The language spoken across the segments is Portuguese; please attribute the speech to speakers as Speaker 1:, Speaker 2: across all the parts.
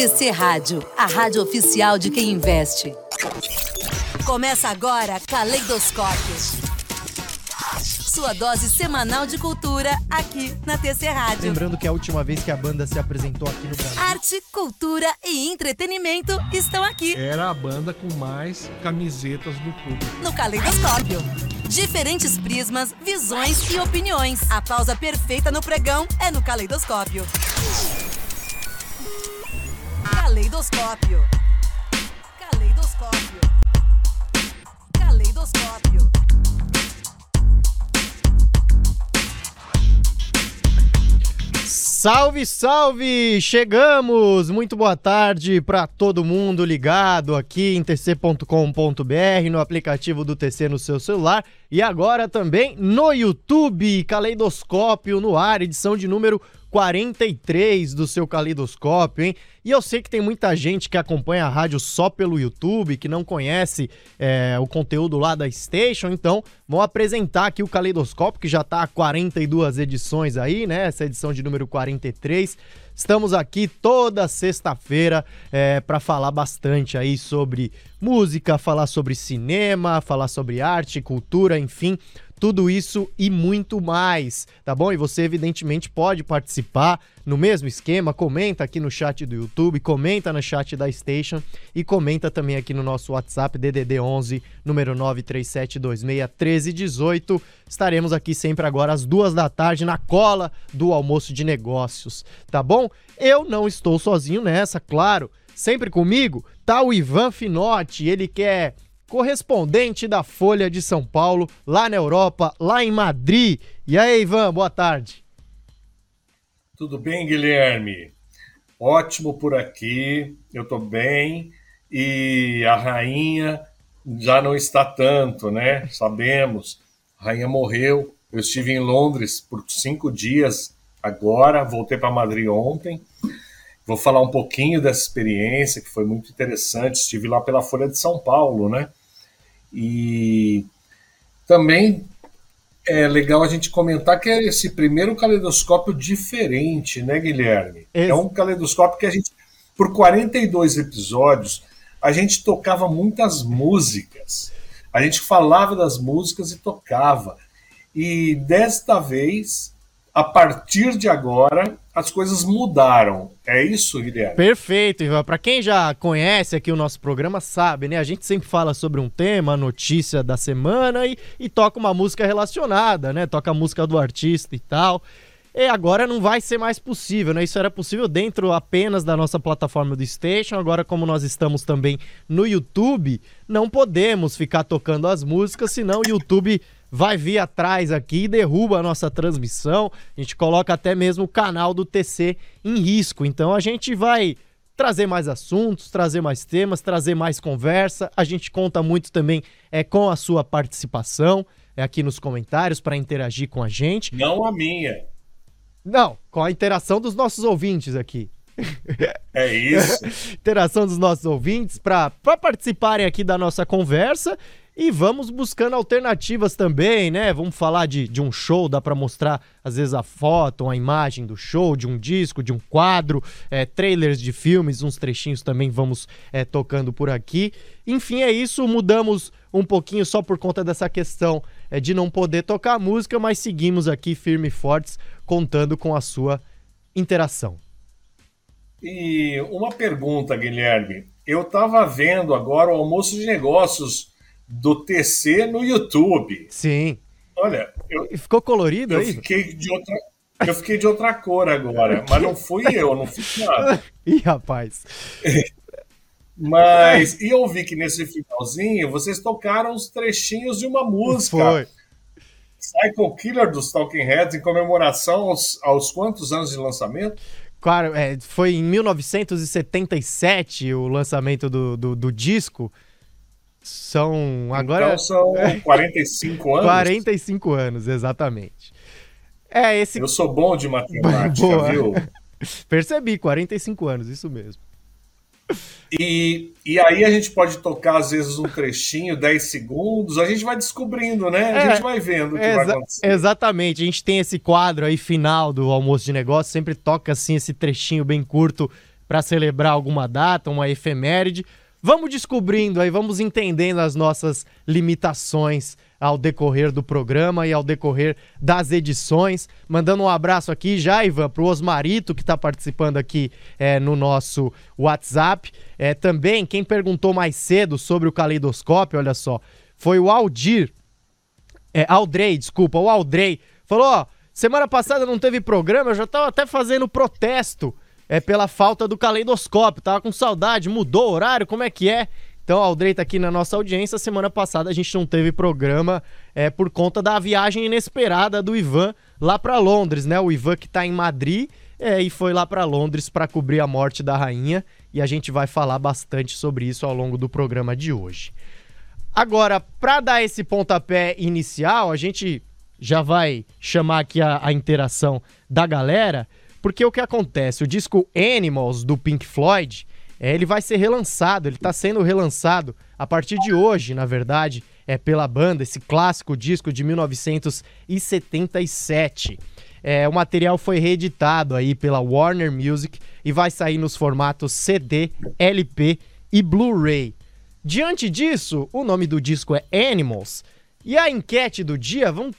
Speaker 1: TC Rádio, a rádio oficial de quem investe. Começa agora Caleidoscópio. Sua dose semanal de cultura aqui na TC Rádio.
Speaker 2: Lembrando que a última vez que a banda se apresentou aqui no Brasil.
Speaker 1: Arte, cultura e entretenimento estão aqui.
Speaker 3: Era a banda com mais camisetas do público.
Speaker 1: No Caleidoscópio. Diferentes prismas, visões e opiniões. A pausa perfeita no pregão é no Caleidoscópio. Caleidoscópio. Caleidoscópio. Caleidoscópio.
Speaker 2: Salve, salve! Chegamos! Muito boa tarde para todo mundo ligado aqui em tc.com.br, no aplicativo do TC no seu celular e agora também no YouTube, Caleidoscópio no ar, edição de número 43 do seu Caleidoscópio, hein? E eu sei que tem muita gente que acompanha a rádio só pelo YouTube, que não conhece é, o conteúdo lá da Station, então vou apresentar aqui o Caleidoscópio, que já tá há 42 edições aí, né? Essa edição de número 43. Estamos aqui toda sexta-feira é, para falar bastante aí sobre música, falar sobre cinema, falar sobre arte, cultura, enfim tudo isso e muito mais, tá bom? E você, evidentemente, pode participar no mesmo esquema, comenta aqui no chat do YouTube, comenta no chat da Station e comenta também aqui no nosso WhatsApp DDD 11, número 937261318. Estaremos aqui sempre agora às duas da tarde na cola do almoço de negócios, tá bom? Eu não estou sozinho nessa, claro. Sempre comigo tá o Ivan Finotti, ele que é correspondente da Folha de São Paulo, lá na Europa, lá em Madrid. E aí, Ivan, boa tarde.
Speaker 4: Tudo bem, Guilherme? Ótimo por aqui, eu tô bem. E a rainha já não está tanto, né? Sabemos. A rainha morreu. Eu estive em Londres por cinco dias agora, voltei para Madrid ontem. Vou falar um pouquinho dessa experiência que foi muito interessante. Estive lá pela Folha de São Paulo, né? E também é legal a gente comentar que é esse primeiro caleidoscópio diferente, né, Guilherme? É um caleidoscópio que a gente, por 42 episódios, a gente tocava muitas músicas. A gente falava das músicas e tocava. E desta vez, a partir de agora, as coisas mudaram. É isso, Guilherme?
Speaker 2: Perfeito, Ivan. Para quem já conhece aqui o nosso programa, sabe, né? A gente sempre fala sobre um tema, notícia da semana e, e toca uma música relacionada, né? Toca a música do artista e tal. E agora não vai ser mais possível, né? Isso era possível dentro apenas da nossa plataforma do Station. Agora, como nós estamos também no YouTube, não podemos ficar tocando as músicas, senão o YouTube vai vir atrás aqui e derruba a nossa transmissão. A gente coloca até mesmo o canal do TC em risco. Então a gente vai trazer mais assuntos, trazer mais temas, trazer mais conversa. A gente conta muito também é, com a sua participação é, aqui nos comentários para interagir com a gente.
Speaker 4: Não a minha.
Speaker 2: Não, com a interação dos nossos ouvintes aqui.
Speaker 4: É isso.
Speaker 2: interação dos nossos ouvintes para participarem aqui da nossa conversa e vamos buscando alternativas também, né? Vamos falar de, de um show, dá para mostrar às vezes a foto, a imagem do show, de um disco, de um quadro, é, trailers de filmes, uns trechinhos também vamos é, tocando por aqui. Enfim, é isso. Mudamos um pouquinho só por conta dessa questão é, de não poder tocar música, mas seguimos aqui firme e fortes, contando com a sua interação.
Speaker 4: E uma pergunta, Guilherme. Eu estava vendo agora o almoço de negócios do TC no YouTube.
Speaker 2: Sim.
Speaker 4: Olha,
Speaker 2: eu, ficou colorido
Speaker 4: eu
Speaker 2: aí?
Speaker 4: Fiquei de outra, eu fiquei de outra cor agora, mas não fui eu, não fiz nada.
Speaker 2: Ih, rapaz.
Speaker 4: Mas, e eu vi que nesse finalzinho vocês tocaram os trechinhos de uma música.
Speaker 2: Foi.
Speaker 4: Psycho Killer dos Talking Heads em comemoração aos, aos quantos anos de lançamento?
Speaker 2: Claro, é, foi em 1977 o lançamento do, do, do disco. São agora.
Speaker 4: Então são 45 anos?
Speaker 2: 45 anos, exatamente. É, esse.
Speaker 4: Eu sou bom de matemática, Boa. viu?
Speaker 2: Percebi, 45 anos, isso mesmo.
Speaker 4: E, e aí a gente pode tocar, às vezes, um trechinho, 10 segundos, a gente vai descobrindo, né? A é, gente vai vendo o que vai acontecer.
Speaker 2: Exatamente, a gente tem esse quadro aí final do almoço de negócio, sempre toca assim esse trechinho bem curto para celebrar alguma data, uma efeméride. Vamos descobrindo aí, vamos entendendo as nossas limitações ao decorrer do programa e ao decorrer das edições. Mandando um abraço aqui já, Ivan, para o Osmarito, que está participando aqui é, no nosso WhatsApp. É, também, quem perguntou mais cedo sobre o caleidoscópio, olha só, foi o Aldir. É, Aldrey, desculpa, o Aldrey. Falou, ó, semana passada não teve programa, eu já estava até fazendo protesto é, pela falta do caleidoscópio. Tava com saudade, mudou o horário, como é que é? Então, Aldrey tá aqui na nossa audiência. Semana passada a gente não teve programa é, por conta da viagem inesperada do Ivan lá para Londres, né? O Ivan que tá em Madrid é, e foi lá para Londres para cobrir a morte da rainha. E a gente vai falar bastante sobre isso ao longo do programa de hoje. Agora, para dar esse pontapé inicial, a gente já vai chamar aqui a, a interação da galera, porque o que acontece? O disco Animals do Pink Floyd é, ele vai ser relançado, ele está sendo relançado a partir de hoje, na verdade, é pela banda, esse clássico disco de 1977. É, o material foi reeditado aí pela Warner Music e vai sair nos formatos CD, LP e Blu-ray. Diante disso, o nome do disco é Animals. E a enquete do dia, vamos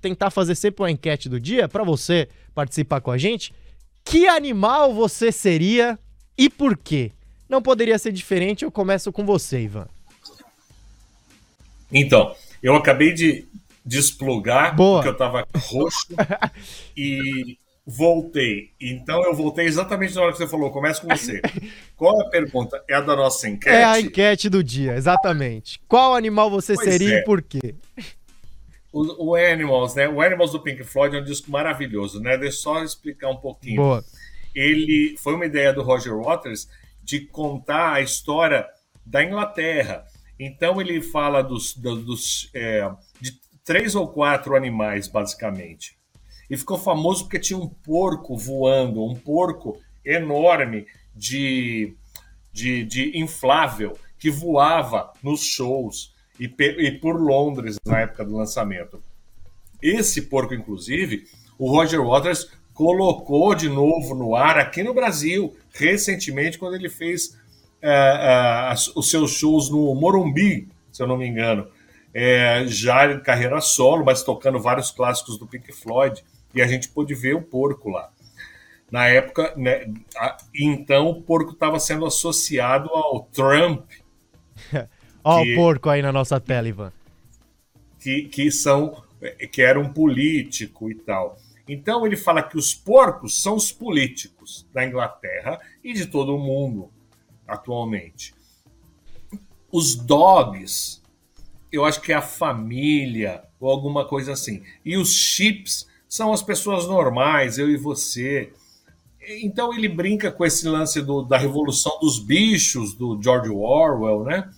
Speaker 2: tentar fazer sempre uma enquete do dia para você participar com a gente. Que animal você seria e por quê? Não poderia ser diferente, eu começo com você, Ivan.
Speaker 4: Então, eu acabei de desplugar, Boa. porque eu estava roxo, e voltei. Então eu voltei exatamente na hora que você falou. Começa com você. Qual é a pergunta? É a da nossa enquete?
Speaker 2: É a enquete do dia, exatamente. Qual animal você pois seria é. e por quê?
Speaker 4: O, o, Animals, né? O Animals do Pink Floyd é um disco maravilhoso, né? Deixa eu só explicar um pouquinho. Boa ele foi uma ideia do Roger Waters de contar a história da Inglaterra. Então ele fala dos, dos é, de três ou quatro animais basicamente. E ficou famoso porque tinha um porco voando, um porco enorme de, de, de inflável que voava nos shows e, e por Londres na época do lançamento. Esse porco, inclusive, o Roger Waters colocou de novo no ar aqui no Brasil, recentemente, quando ele fez uh, uh, os seus shows no Morumbi, se eu não me engano. É, já em carreira solo, mas tocando vários clássicos do Pink Floyd, e a gente pôde ver o porco lá. Na época, né, a, então o porco estava sendo associado ao Trump.
Speaker 2: Olha o porco aí na nossa tela, Ivan.
Speaker 4: Que, que, são, que era um político e tal. Então ele fala que os porcos são os políticos da Inglaterra e de todo o mundo atualmente. Os dogs, eu acho que é a família ou alguma coisa assim. E os chips são as pessoas normais, eu e você. Então ele brinca com esse lance do, da revolução dos bichos do George Orwell, né?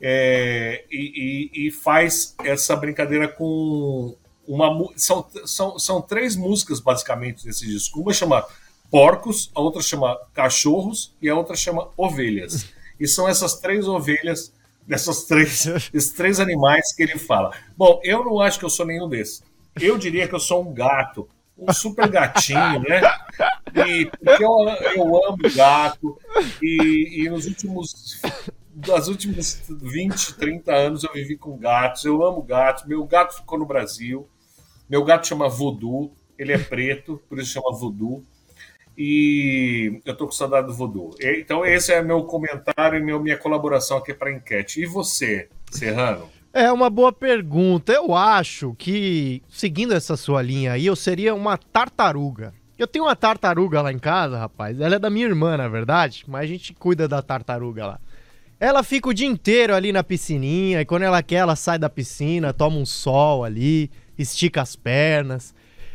Speaker 4: É, e, e, e, faz essa brincadeira com uma são, são, são três músicas basicamente nesse disco. Uma chama Porcos, a outra chama Cachorros e a outra chama Ovelhas. E são essas três ovelhas, dessas três, esses três animais que ele fala. Bom, eu não acho que eu sou nenhum desses. Eu diria que eu sou um gato, um super gatinho, né? E porque eu, eu amo gato e, e nos últimos das últimas 20, 30 anos eu vivi com gatos. Eu amo gatos. Meu gato ficou no Brasil. Meu gato chama Voodoo, ele é preto, por isso chama Voodoo. E eu tô com saudade do Voodoo. Então, esse é meu comentário e minha colaboração aqui para enquete. E você, Serrano?
Speaker 2: É uma boa pergunta. Eu acho que, seguindo essa sua linha aí, eu seria uma tartaruga. Eu tenho uma tartaruga lá em casa, rapaz. Ela é da minha irmã, na verdade, mas a gente cuida da tartaruga lá. Ela fica o dia inteiro ali na piscininha, e quando ela quer, ela sai da piscina, toma um sol ali, estica as pernas.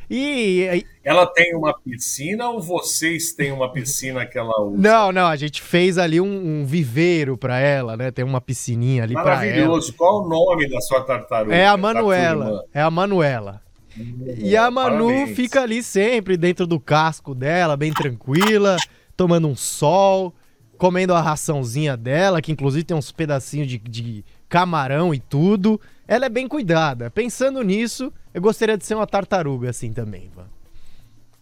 Speaker 2: E.
Speaker 4: Ela tem uma piscina ou vocês têm uma piscina que ela usa?
Speaker 2: Não, não, a gente fez ali um, um viveiro para ela, né? Tem uma piscininha ali para ela. Maravilhoso.
Speaker 4: Qual o nome da sua tartaruga?
Speaker 2: É a Manuela. É a Manuela. Hum, e a Manu parabéns. fica ali sempre dentro do casco dela, bem tranquila, tomando um sol, comendo a raçãozinha dela, que inclusive tem uns pedacinhos de, de camarão e tudo. Ela é bem cuidada. Pensando nisso, eu gostaria de ser uma tartaruga assim também, Ivan.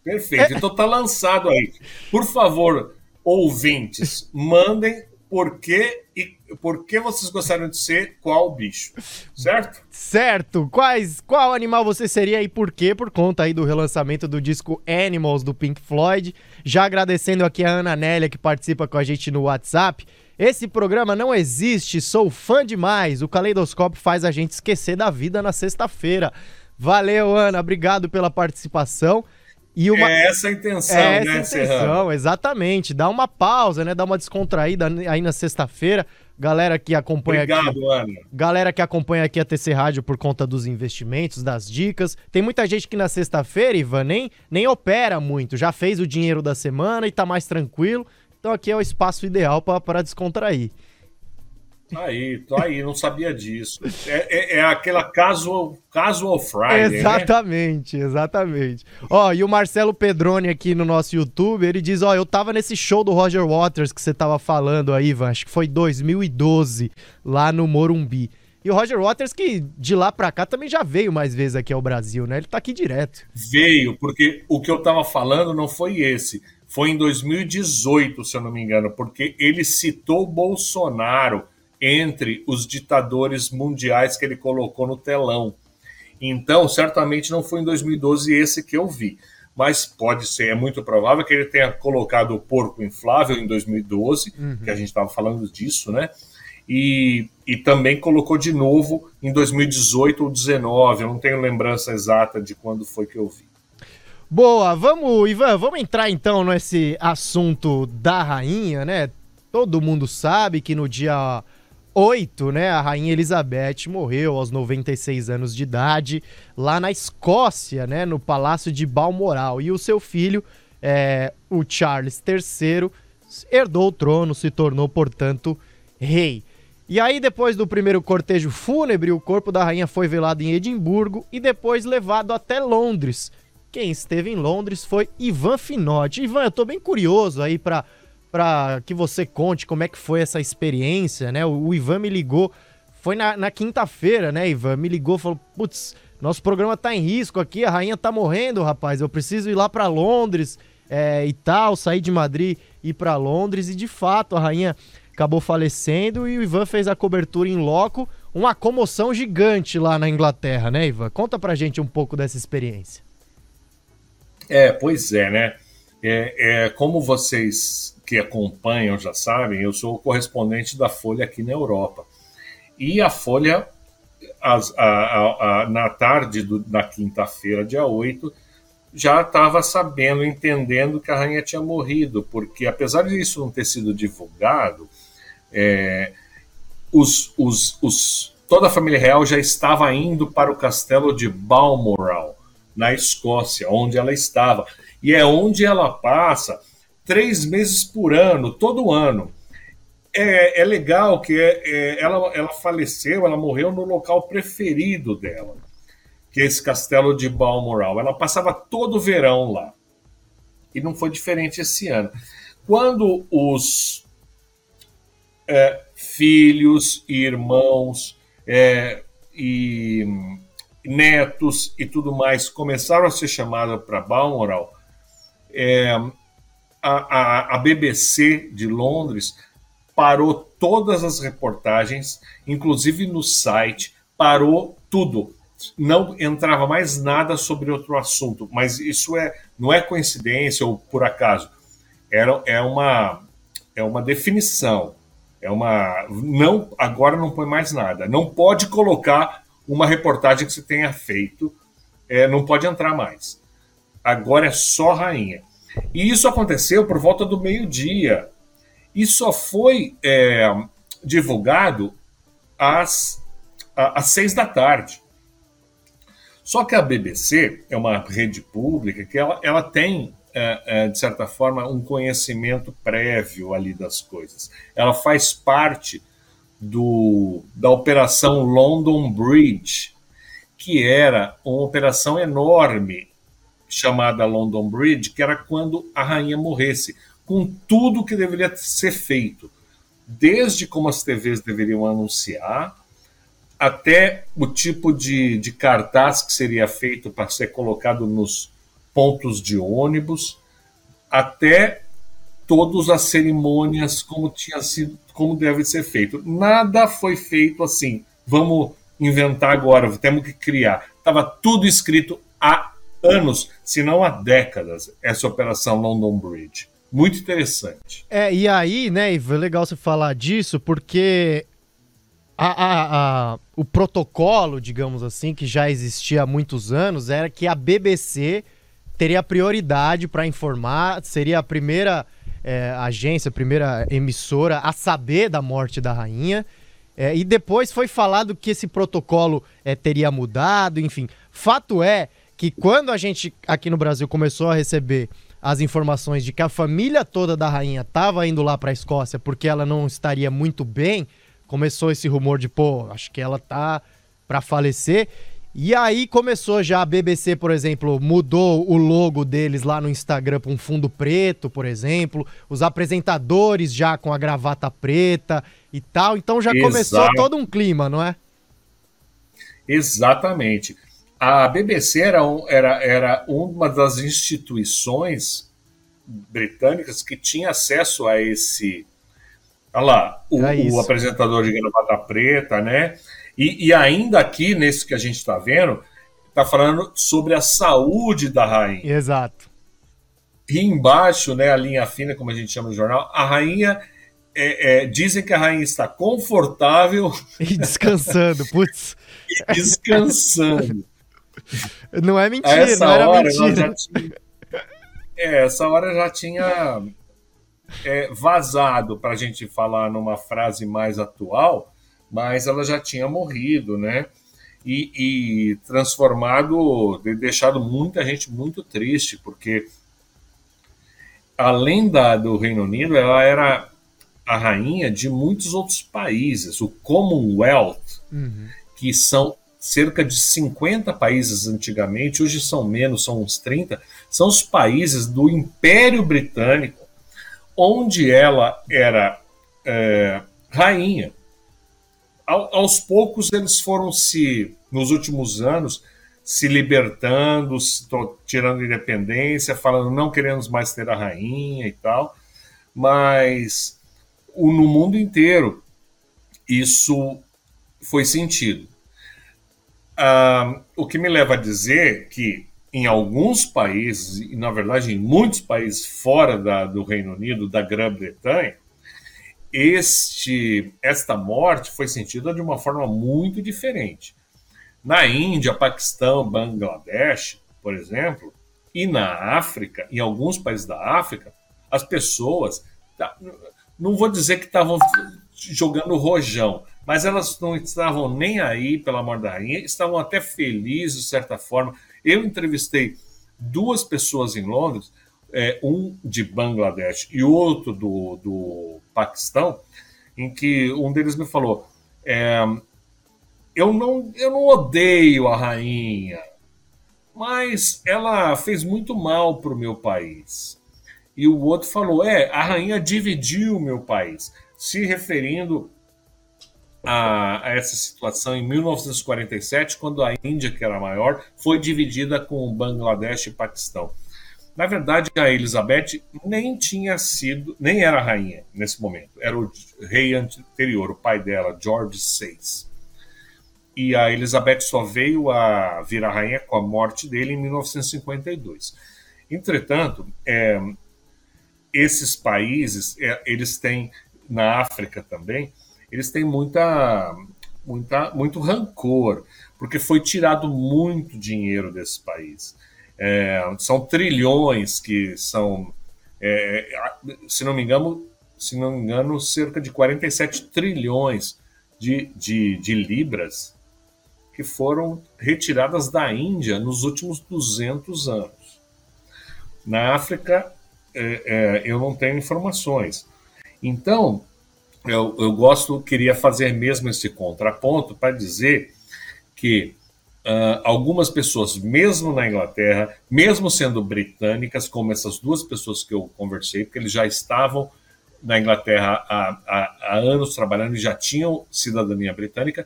Speaker 4: Perfeito. É... Então tá lançado aí. Por favor, ouvintes, mandem por que e por que vocês gostariam de ser qual bicho, certo?
Speaker 2: Certo. Quais, qual animal você seria e por quê? Por conta aí do relançamento do disco Animals do Pink Floyd. Já agradecendo aqui a Ana Nélia que participa com a gente no WhatsApp. Esse programa não existe, sou fã demais. O Caleidoscópio faz a gente esquecer da vida na sexta-feira. Valeu, Ana, obrigado pela participação.
Speaker 4: E uma... É essa a intenção,
Speaker 2: é
Speaker 4: né,
Speaker 2: essa a intenção, exatamente. Dá uma pausa, né? Dá uma descontraída aí na sexta-feira. Galera que acompanha
Speaker 4: Obrigado,
Speaker 2: aqui.
Speaker 4: Ana.
Speaker 2: Galera que acompanha aqui a TC Rádio por conta dos investimentos, das dicas. Tem muita gente que na sexta-feira, Ivan, nem, nem opera muito. Já fez o dinheiro da semana e tá mais tranquilo. Então aqui é o espaço ideal para descontrair.
Speaker 4: Tá aí, tô aí, não sabia disso. É, é, é aquela casual, casual Friday.
Speaker 2: Né? Exatamente, né? exatamente. Ó, e o Marcelo Pedroni aqui no nosso YouTube, ele diz: Ó, eu tava nesse show do Roger Waters que você tava falando aí, Ivan, acho que foi 2012, lá no Morumbi. E o Roger Waters, que de lá pra cá também já veio mais vezes aqui ao Brasil, né? Ele tá aqui direto.
Speaker 4: Veio, porque o que eu tava falando não foi esse. Foi em 2018, se eu não me engano, porque ele citou Bolsonaro entre os ditadores mundiais que ele colocou no telão. Então, certamente não foi em 2012 esse que eu vi. Mas pode ser, é muito provável que ele tenha colocado o porco inflável em 2012, uhum. que a gente estava falando disso, né? E, e também colocou de novo em 2018 ou 2019. Eu não tenho lembrança exata de quando foi que eu vi.
Speaker 2: Boa, vamos, Ivan, vamos entrar então nesse assunto da rainha, né? Todo mundo sabe que no dia 8, né, a rainha Elizabeth morreu aos 96 anos de idade lá na Escócia, né, no Palácio de Balmoral. E o seu filho, é, o Charles III, herdou o trono, se tornou, portanto, rei. E aí, depois do primeiro cortejo fúnebre, o corpo da rainha foi velado em Edimburgo e depois levado até Londres. Quem esteve em Londres foi Ivan Finotti. Ivan, eu tô bem curioso aí para para que você conte como é que foi essa experiência, né? O, o Ivan me ligou, foi na, na quinta-feira, né, Ivan? Me ligou, falou, putz, nosso programa tá em risco aqui, a rainha tá morrendo, rapaz, eu preciso ir lá para Londres é, e tal, sair de Madrid e ir para Londres, e de fato a rainha acabou falecendo e o Ivan fez a cobertura em loco, uma comoção gigante lá na Inglaterra, né, Ivan? Conta pra gente um pouco dessa experiência.
Speaker 4: É, pois é, né? É, é, como vocês que acompanham já sabem, eu sou correspondente da Folha aqui na Europa. E a Folha, as, a, a, a, na tarde do, da quinta-feira, dia 8, já estava sabendo, entendendo que a rainha tinha morrido, porque apesar de isso não ter sido divulgado, é, os, os, os, toda a família real já estava indo para o castelo de Balmoral, na Escócia, onde ela estava. E é onde ela passa três meses por ano, todo ano. É, é legal que é, é, ela, ela faleceu, ela morreu no local preferido dela, que é esse castelo de Balmoral. Ela passava todo o verão lá. E não foi diferente esse ano. Quando os é, filhos e irmãos é, e netos e tudo mais começaram a ser chamados para Balmoral, é, a, a, a BBC de Londres parou todas as reportagens, inclusive no site, parou tudo. Não entrava mais nada sobre outro assunto, mas isso é, não é coincidência ou por acaso. Era, é, uma, é uma definição. É uma. Não, agora não põe mais nada. Não pode colocar uma reportagem que você tenha feito, é, não pode entrar mais. Agora é só rainha. E isso aconteceu por volta do meio-dia. E só foi é, divulgado às, às seis da tarde. Só que a BBC é uma rede pública que ela, ela tem, é, é, de certa forma, um conhecimento prévio ali das coisas. Ela faz parte do, da Operação London Bridge, que era uma operação enorme chamada London Bridge, que era quando a rainha morresse, com tudo que deveria ser feito, desde como as TVs deveriam anunciar, até o tipo de, de cartaz que seria feito para ser colocado nos pontos de ônibus, até todas as cerimônias como tinha sido, como deve ser feito. Nada foi feito assim. Vamos inventar agora, temos que criar. Estava tudo escrito há anos, se não há décadas, essa operação London Bridge. Muito interessante.
Speaker 2: É, e aí, né, Ivo, é legal você falar disso, porque a, a, a, o protocolo, digamos assim, que já existia há muitos anos, era que a BBC teria prioridade para informar, seria a primeira é, agência, a primeira emissora a saber da morte da rainha. É, e depois foi falado que esse protocolo é, teria mudado, enfim. Fato é que quando a gente aqui no Brasil começou a receber as informações de que a família toda da rainha estava indo lá para a Escócia porque ela não estaria muito bem, começou esse rumor de, pô, acho que ela tá para falecer. E aí começou já a BBC, por exemplo, mudou o logo deles lá no Instagram para um fundo preto, por exemplo. Os apresentadores já com a gravata preta e tal. Então já Exato. começou todo um clima, não é?
Speaker 4: Exatamente. A BBC era, um, era, era uma das instituições britânicas que tinha acesso a esse. Olha lá, o, é o apresentador de gravata preta, né? E, e ainda aqui, nesse que a gente está vendo, está falando sobre a saúde da rainha.
Speaker 2: Exato.
Speaker 4: E embaixo, né, a linha fina, como a gente chama no jornal, a rainha. É, é, dizem que a rainha está confortável.
Speaker 2: E descansando, putz.
Speaker 4: e descansando.
Speaker 2: Não é mentira, essa não era hora mentira.
Speaker 4: Tinha, é, essa hora já tinha é, vazado, para a gente falar numa frase mais atual, mas ela já tinha morrido, né? E, e transformado, deixado muita gente muito triste, porque além da, do Reino Unido, ela era a rainha de muitos outros países, o Commonwealth, uhum. que são cerca de 50 países antigamente, hoje são menos, são uns 30, são os países do Império Britânico, onde ela era é, rainha. Ao, aos poucos eles foram se, nos últimos anos, se libertando, se tirando independência, falando não queremos mais ter a rainha e tal, mas no mundo inteiro isso foi sentido. Ah, o que me leva a dizer que em alguns países, e na verdade em muitos países fora da, do Reino Unido, da Grã-Bretanha, este, esta morte foi sentida de uma forma muito diferente. Na Índia, Paquistão, Bangladesh, por exemplo, e na África, em alguns países da África, as pessoas, tá, não vou dizer que estavam jogando rojão, mas elas não estavam nem aí pela morte da rainha, estavam até felizes de certa forma. Eu entrevistei duas pessoas em Londres, é, um de Bangladesh e outro do, do Paquistão, em que um deles me falou: é, eu, não, eu não odeio a rainha, mas ela fez muito mal para o meu país. E o outro falou: é, a rainha dividiu o meu país, se referindo a, a, essa situação em 1947, quando a Índia, que era maior, foi dividida com o Bangladesh e Paquistão. Na verdade, a Elizabeth nem tinha sido, nem era rainha nesse momento, era o rei anterior, o pai dela, George VI. E a Elizabeth só veio a virar rainha com a morte dele em 1952. Entretanto, é, esses países, é, eles têm, na África também, eles têm muita, muita, muito rancor, porque foi tirado muito dinheiro desse país. É, são trilhões que são, é, se não me engano, se não me engano, cerca de 47 trilhões de, de, de libras que foram retiradas da Índia nos últimos 200 anos. Na África, é, é, eu não tenho informações. Então, eu, eu gosto, queria fazer mesmo esse contraponto para dizer que uh, algumas pessoas, mesmo na Inglaterra, mesmo sendo britânicas, como essas duas pessoas que eu conversei, porque eles já estavam na Inglaterra há, há, há anos trabalhando e já tinham cidadania britânica,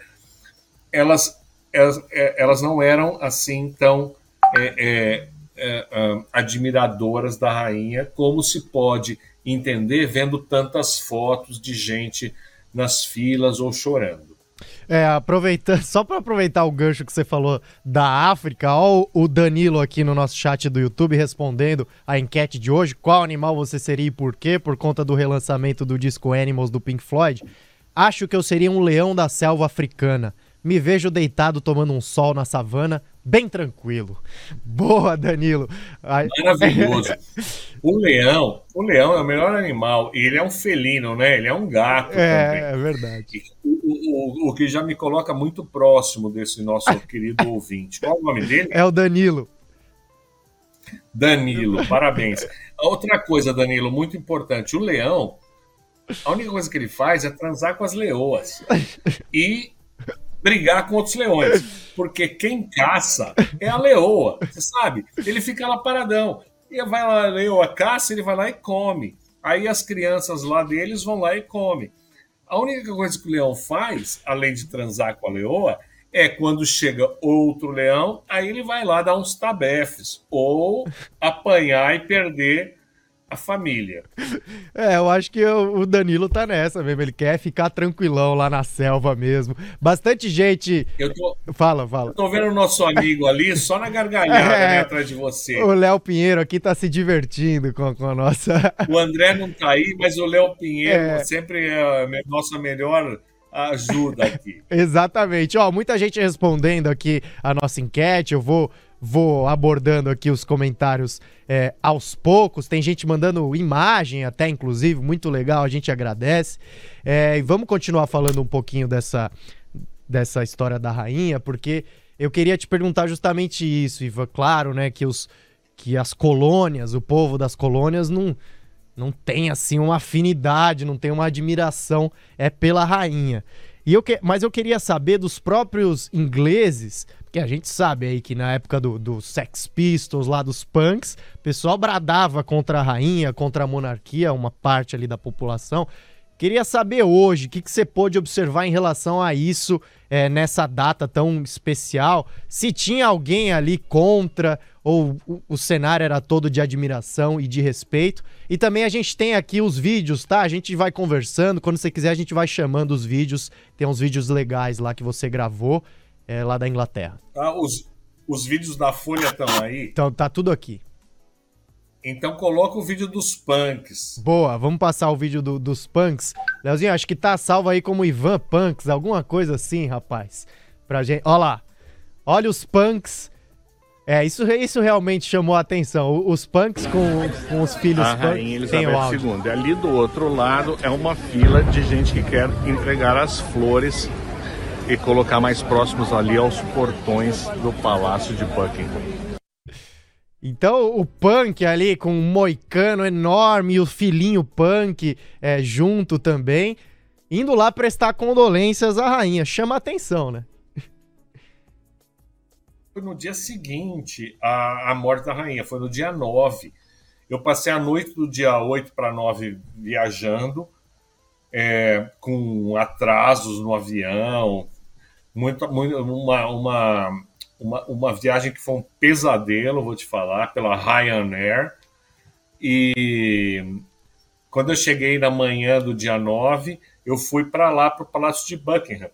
Speaker 4: elas, elas, é, elas não eram assim tão é, é, é, admiradoras da rainha como se pode entender vendo tantas fotos de gente nas filas ou chorando.
Speaker 2: É, aproveitando, só para aproveitar o gancho que você falou da África, ó, o Danilo aqui no nosso chat do YouTube respondendo a enquete de hoje: qual animal você seria e por quê? Por conta do relançamento do disco Animals do Pink Floyd. Acho que eu seria um leão da selva africana. Me vejo deitado tomando um sol na savana, bem tranquilo. Boa, Danilo.
Speaker 4: Maravilhoso. o leão, o leão é o melhor animal e ele é um felino, né? Ele é um gato
Speaker 2: é,
Speaker 4: também.
Speaker 2: É verdade.
Speaker 4: O, o, o, que já me coloca muito próximo desse nosso querido ouvinte. Qual é o nome dele?
Speaker 2: É o Danilo.
Speaker 4: Danilo, parabéns. Outra coisa, Danilo, muito importante. O leão, a única coisa que ele faz é transar com as leoas. E brigar com outros leões. Porque quem caça é a leoa, você sabe? Ele fica lá paradão. E vai lá, a leoa caça, ele vai lá e come. Aí as crianças lá deles vão lá e comem. A única coisa que o leão faz, além de transar com a leoa, é quando chega outro leão, aí ele vai lá dar uns tabefes. Ou apanhar e perder a família.
Speaker 2: É, eu acho que o Danilo tá nessa mesmo. Ele quer ficar tranquilão lá na selva mesmo. Bastante gente.
Speaker 4: Eu tô...
Speaker 2: Fala, fala. Eu
Speaker 4: tô vendo o nosso amigo ali só na gargalhada é, né, atrás de você.
Speaker 2: O Léo Pinheiro aqui tá se divertindo com, com a nossa.
Speaker 4: O André não tá aí, mas o Léo Pinheiro é... sempre é a nossa melhor ajuda aqui.
Speaker 2: Exatamente. Ó, muita gente respondendo aqui a nossa enquete. Eu vou vou abordando aqui os comentários é, aos poucos. Tem gente mandando imagem, até inclusive, muito legal, a gente agradece. É, e vamos continuar falando um pouquinho dessa, dessa história da rainha, porque eu queria te perguntar justamente isso, Ivan. Claro, né, que, os, que as colônias, o povo das colônias não, não tem assim uma afinidade, não tem uma admiração é pela rainha. E eu que, mas eu queria saber dos próprios ingleses, porque a gente sabe aí que na época do, do Sex Pistols, lá dos punks, o pessoal bradava contra a rainha, contra a monarquia, uma parte ali da população. Queria saber hoje o que, que você pôde observar em relação a isso é, nessa data tão especial. Se tinha alguém ali contra ou o, o, cenário era todo de admiração e de respeito. E também a gente tem aqui os vídeos, tá? A gente vai conversando. Quando você quiser, a gente vai chamando os vídeos. Tem uns vídeos legais lá que você gravou é, lá da Inglaterra.
Speaker 4: Ah, os, os vídeos da Folha estão aí?
Speaker 2: Então tá tudo aqui.
Speaker 4: Então coloca o vídeo dos punks.
Speaker 2: Boa, vamos passar o vídeo do, dos punks. Leozinho, acho que tá salvo aí como Ivan Punks, alguma coisa assim, rapaz. Pra gente. Olha lá. Olha os punks. É, isso, isso realmente chamou a atenção. Os punks com, com os filhos
Speaker 5: a Rainha Elizabeth II. E ali do outro lado é uma fila de gente que quer entregar as flores e colocar mais próximos ali aos portões do Palácio de Buckingham.
Speaker 2: Então o punk ali com um moicano enorme e o filhinho punk é, junto também, indo lá prestar condolências à rainha. Chama atenção, né?
Speaker 4: Foi no dia seguinte a, a morte da rainha, foi no dia 9. Eu passei a noite do dia 8 para 9 viajando, é, com atrasos no avião, muito, muito, uma, uma uma, uma viagem que foi um pesadelo, vou te falar, pela Ryanair. E quando eu cheguei na manhã do dia 9, eu fui para lá, para o Palácio de Buckingham.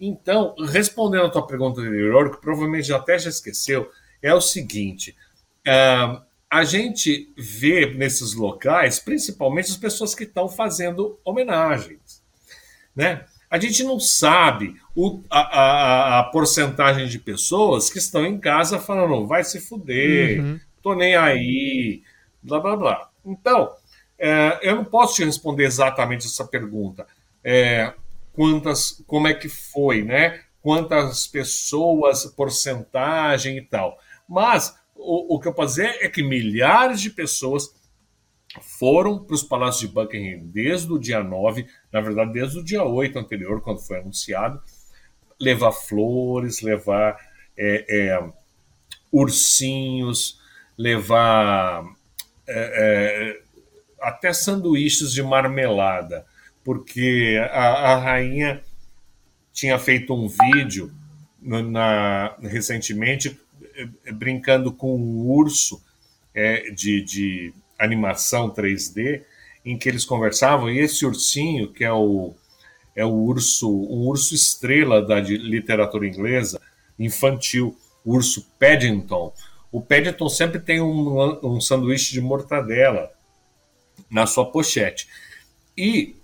Speaker 4: Então, respondendo a tua pergunta anterior, que provavelmente até já esqueceu, é o seguinte: uh, a gente vê nesses locais, principalmente as pessoas que estão fazendo homenagens, né? A gente não sabe o, a, a, a, porcentagem de pessoas que estão em casa falando, vai se fuder, uhum. tô nem aí, blá blá blá. Então, é, eu não posso te responder exatamente essa pergunta. É, quantas, como é que foi, né? Quantas pessoas, porcentagem e tal. Mas o, o que eu posso dizer é que milhares de pessoas foram para os palácios de Buckingham desde o dia 9, na verdade, desde o dia 8 anterior, quando foi anunciado, levar flores, levar é, é, ursinhos, levar é, é até sanduíches de marmelada, porque a, a, rainha tinha feito um vídeo na, recentemente é, brincando com um urso é, de, de animação 3D em que eles conversavam, e esse ursinho, que é o, é o urso, um urso estrela da literatura inglesa, infantil, o urso Paddington. O Paddington sempre tem um, um sanduíche de mortadela na sua pochete. E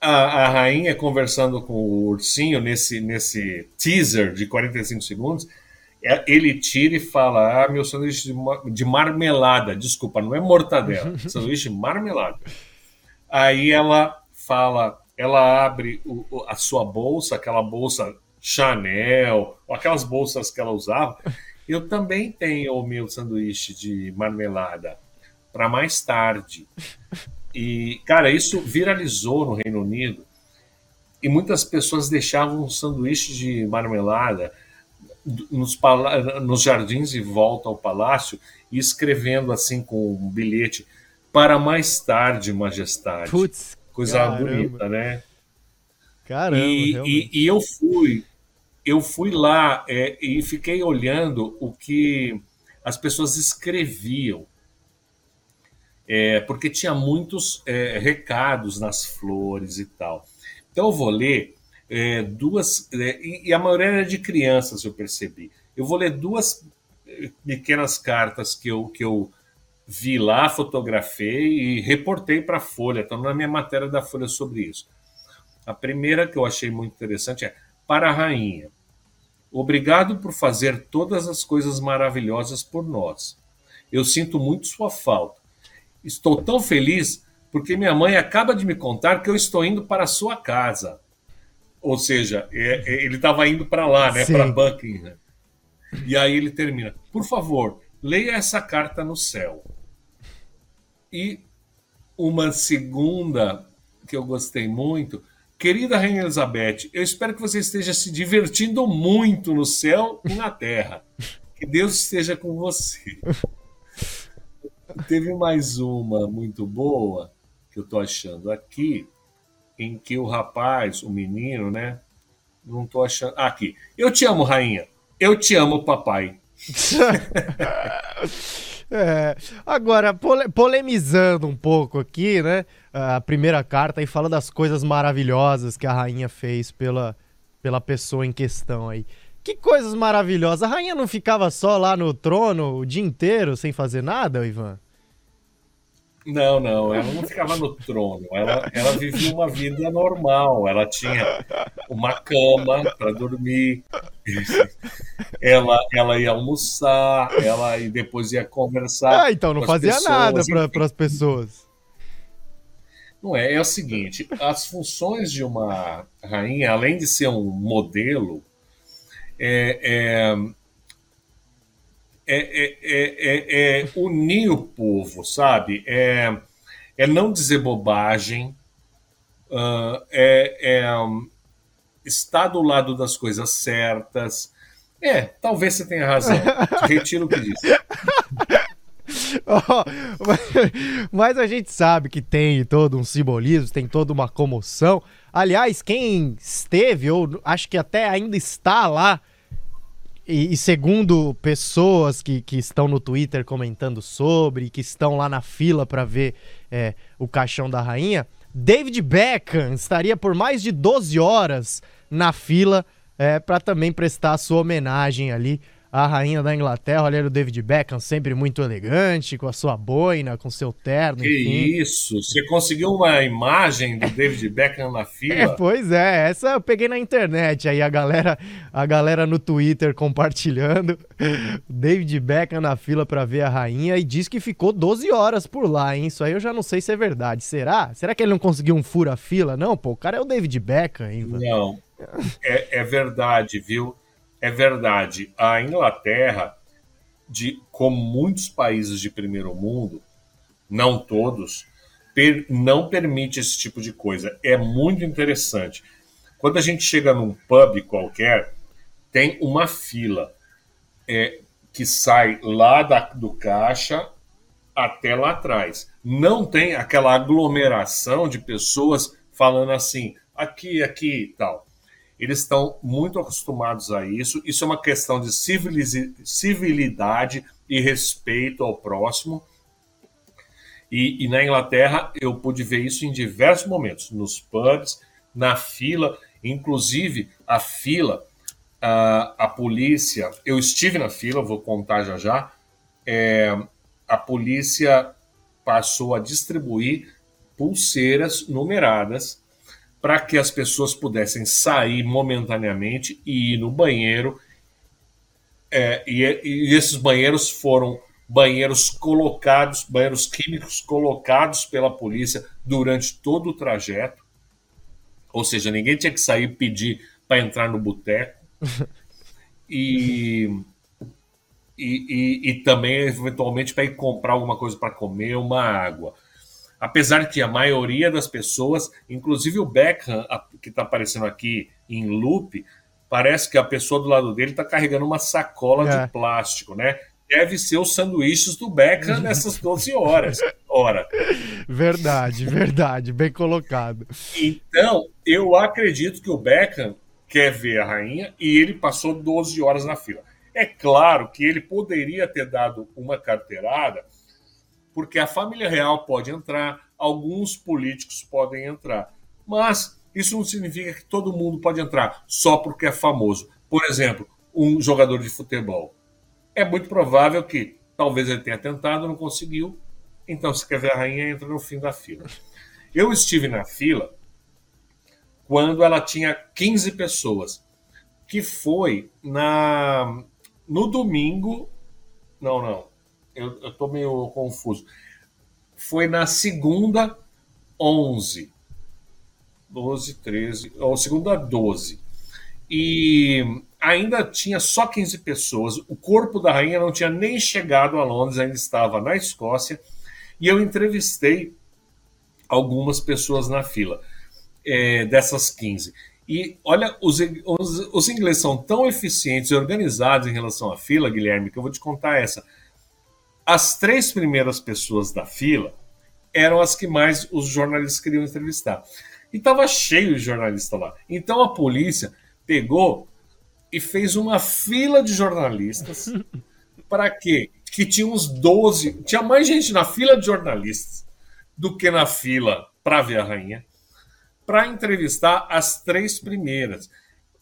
Speaker 4: a, a, rainha conversando com o ursinho nesse, nesse teaser de 45 segundos, ele tira e fala: Ah, meu sanduíche de, marmelada, desculpa, não é mortadela, sanduíche de marmelada. Aí ela fala, ela abre o, a sua bolsa, aquela bolsa Chanel, aquelas bolsas que ela usava. Eu também tenho o meu sanduíche de marmelada para mais tarde. E, cara, isso viralizou no Reino Unido e muitas pessoas deixavam um sanduíche de marmelada nos, nos jardins e volta ao palácio e escrevendo assim com um bilhete para mais tarde, majestade.
Speaker 2: Putz,
Speaker 4: Coisa caramba. bonita, né?
Speaker 2: Caramba,
Speaker 4: e, e, e, eu fui, eu fui lá é, e fiquei olhando o que as pessoas escreviam é, porque tinha muitos é, recados nas flores e tal. Então eu vou ler é, duas, é, e, a maioria era de crianças, eu percebi. Eu vou ler duas é, pequenas cartas que eu, que eu vi lá, fotografei e reportei para a Folha, estão na minha matéria da Folha sobre isso. A primeira que eu achei muito interessante é para a rainha. Obrigado por fazer todas as coisas maravilhosas por nós. Eu sinto muito sua falta Estou tão feliz porque minha mãe acaba de me contar que eu estou indo para sua casa. Ou seja, é, é, ele estava indo para lá, né, para Buckingham. E aí ele termina: Por favor, leia essa carta no céu. E uma segunda que eu gostei muito. Querida Rainha Elizabeth, eu espero que você esteja se divertindo muito no céu e na terra. Que Deus esteja com você. Teve mais uma muito boa que eu tô achando aqui, em que o rapaz, o menino, né? Não tô achando. Ah, aqui. Eu te amo, rainha. Eu te amo, papai.
Speaker 2: é, agora, pole, polemizando um pouco aqui, né? A primeira carta e fala das coisas maravilhosas que a rainha fez pela, pela pessoa em questão aí. Que coisas maravilhosas. A rainha não ficava só lá no trono o dia inteiro sem fazer nada, Ivan?
Speaker 4: Não, não, ela não ficava no trono. Ela, ela vivia uma vida normal. Ela tinha uma cama para dormir. Ela, ela ia almoçar, ela e depois ia conversar.
Speaker 2: Ah, então não fazia pessoas, nada para as pessoas.
Speaker 4: Não é, é o seguinte: as funções de uma rainha, além de ser um modelo, é, é é, é, é, é, unir o povo, sabe? É, é não dizer bobagem, uh, é, um, estar do lado das coisas certas. É, talvez você tenha razão. Retiro o que disse.
Speaker 2: Oh, mas a gente sabe que tem todo um simbolismo, tem toda uma comoção. Aliás, quem esteve, ou acho que até ainda está lá e, e, segundo pessoas que, que estão no Twitter comentando sobre, que estão lá na fila para ver é, o caixão da rainha, David Beckham estaria por mais de 12 horas na fila é, para também prestar sua homenagem ali a rainha da Inglaterra, olha o David Beckham, sempre muito elegante, com a sua boina, com seu terno.
Speaker 4: Que enfim. isso! Você conseguiu uma imagem do David Beckham na fila? É,
Speaker 2: pois é, essa eu peguei na internet, aí a galera, a galera no Twitter compartilhando. David Beckham na fila para ver a rainha e diz que ficou 12 horas por lá, hein? Isso aí eu já não sei se é verdade. Será? Será que ele não conseguiu um fura-fila? Não, pô, o cara é o David Beckham, hein?
Speaker 4: Não, é, é verdade, viu? É verdade, a Inglaterra, de, como muitos países de primeiro mundo, não todos, per, não permite esse tipo de coisa. É muito interessante. Quando a gente chega num pub qualquer, tem uma fila é, que sai lá da, do caixa até lá atrás. Não tem aquela aglomeração de pessoas falando assim, aqui, aqui e tal. Eles estão muito acostumados a isso. Isso é uma questão de civilidade e respeito ao próximo. E, e, na Inglaterra eu pude ver isso em diversos momentos, nos pubs, na fila, inclusive a fila, a, a polícia. Eu estive na fila, vou contar já já. É, a polícia passou a distribuir pulseiras numeradas para que as pessoas pudessem sair momentaneamente e ir no banheiro. É, e, e esses banheiros foram banheiros colocados, banheiros químicos colocados pela polícia durante todo o trajeto. Ou seja, ninguém tinha que sair pedir para entrar no boteco. e, e, e, e, também, eventualmente, para ir comprar alguma coisa para comer, uma água. Apesar que a maioria das pessoas, inclusive o Beckham, que está aparecendo aqui em loop, parece que a pessoa do lado dele está carregando uma sacola é. de plástico, né? deve ser os sanduíches do Beckham nessas 12 horas. Ora.
Speaker 2: Verdade, verdade, bem colocado.
Speaker 4: Então, eu acredito que o Beckham quer ver a rainha e ele passou 12 horas na fila. É claro que ele poderia ter dado uma carteirada, porque a família real pode entrar, alguns políticos podem entrar, mas isso não significa que todo mundo pode entrar só porque é famoso. Por exemplo, um jogador de futebol é muito provável que talvez ele tenha tentado, não conseguiu. Então, se quer ver a rainha, entra no fim da fila. Eu estive na fila quando ela tinha 15 pessoas, que foi na no domingo. Não, não. Eu, eu tô meio confuso. Foi na segunda 11. 12, 13. Ou segunda 12. E ainda tinha só 15 pessoas. O corpo da rainha não tinha nem chegado a Londres, ainda estava na Escócia. E eu entrevistei algumas pessoas na fila, é, dessas 15. E olha, os, os, os, ingleses são tão eficientes e organizados em relação à fila, Guilherme, que eu vou te contar essa. As três primeiras pessoas da fila eram as que mais os jornalistas queriam entrevistar. E estava cheio de jornalistas lá. Então a polícia pegou e fez uma fila de jornalistas para quê? Que tinha uns 12, tinha mais gente na fila de jornalistas do que na fila para ver a rainha, para entrevistar as três primeiras.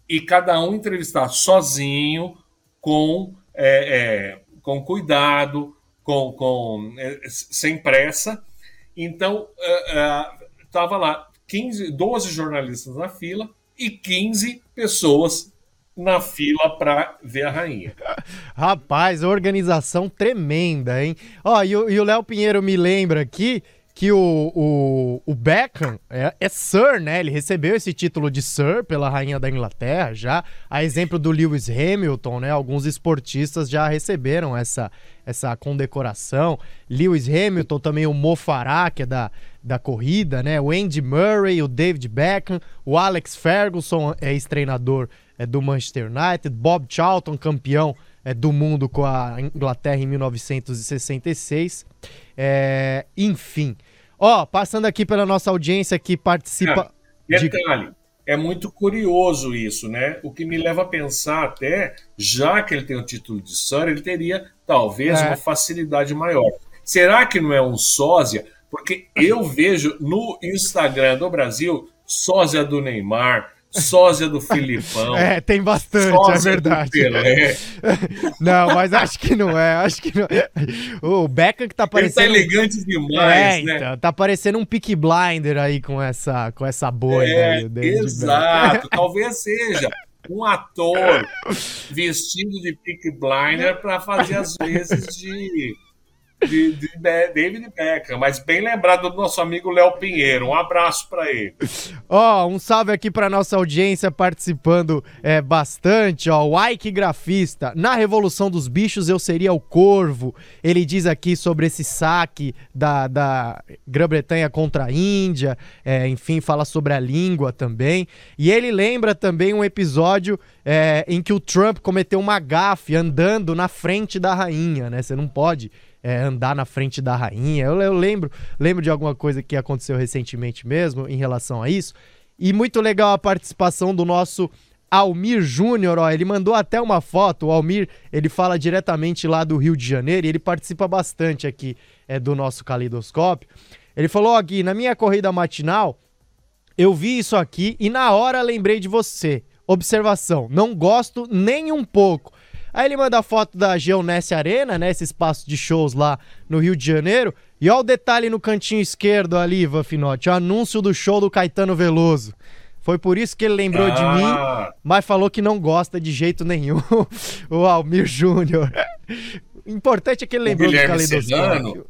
Speaker 4: E cada um entrevistar sozinho, com, é, é, com cuidado, com, com, é, sem pressa. Então, estava é, é, lá 15, 12 jornalistas na fila e 15 pessoas na fila para ver a rainha.
Speaker 2: Rapaz, organização tremenda, hein? Ó, e o Léo Pinheiro me lembra aqui que o, o, o Beckham é, é, Sir, né? Ele recebeu esse título de Sir pela rainha da Inglaterra já. A exemplo do Lewis Hamilton, né? Alguns esportistas já receberam essa, essa condecoração. Lewis Hamilton, também o Mo Farah, que é da, da corrida, né? O Andy Murray, o David Beckham, o Alex Ferguson, é ex-treinador é, do Manchester United, Bob Charlton, campeão é, do mundo com a Inglaterra em 1966. É, enfim. Ó, passando aqui pela nossa audiência que participa.
Speaker 4: É, detalhe, de... é muito curioso isso, né? O que me leva a pensar até, já que ele tem o título de Sir, ele teria talvez é. uma facilidade maior. Será que não é um sósia? Porque eu vejo no Instagram do Brasil sósia do Neymar, sósia do Filipão.
Speaker 2: É, tem bastante, é verdade. não, mas acho que não é, acho que não é. O Beckham que tá parecendo...
Speaker 4: Ele tá elegante demais, é, né? Então,
Speaker 2: tá parecendo um Peak Blinder aí com essa, com essa boia. É, aí,
Speaker 4: exato, talvez seja um ator vestido de Peak Blinder para fazer as vezes de de, de, David Beckham, mas bem lembrado do nosso amigo Léo Pinheiro. Um abraço para ele.
Speaker 2: Ó, oh, um salve aqui para nossa audiência participando é, bastante. Ó, o Ike Grafista. Na Revolução dos Bichos eu seria o Corvo. Ele diz aqui sobre esse saque da, da Grã-Bretanha contra a Índia. É, enfim, fala sobre a língua também. E ele lembra também um episódio é, em que o Trump cometeu uma gafe andando na frente da rainha, né? Você não pode é, andar na frente da rainha. Eu, eu, lembro, lembro de alguma coisa que aconteceu recentemente mesmo em relação a isso. E muito legal a participação do nosso Almir Júnior, ó, ele mandou até uma foto. O Almir, ele fala diretamente lá do Rio de Janeiro e ele participa bastante aqui é, do nosso calidoscópio. Ele falou aqui, na minha corrida matinal, eu vi isso aqui e na hora lembrei de você. Observação, não gosto nem um pouco. Aí ele manda a foto da Geonesse Arena, né? Esse espaço de shows lá no Rio de Janeiro. E olha o detalhe no cantinho esquerdo ali, Ivan Finotti, o anúncio do show do Caetano Veloso. Foi por isso que ele lembrou ah. de mim, mas falou que não gosta de jeito nenhum. o Almir Júnior. Importante é que ele lembrou do Caleidoscópio.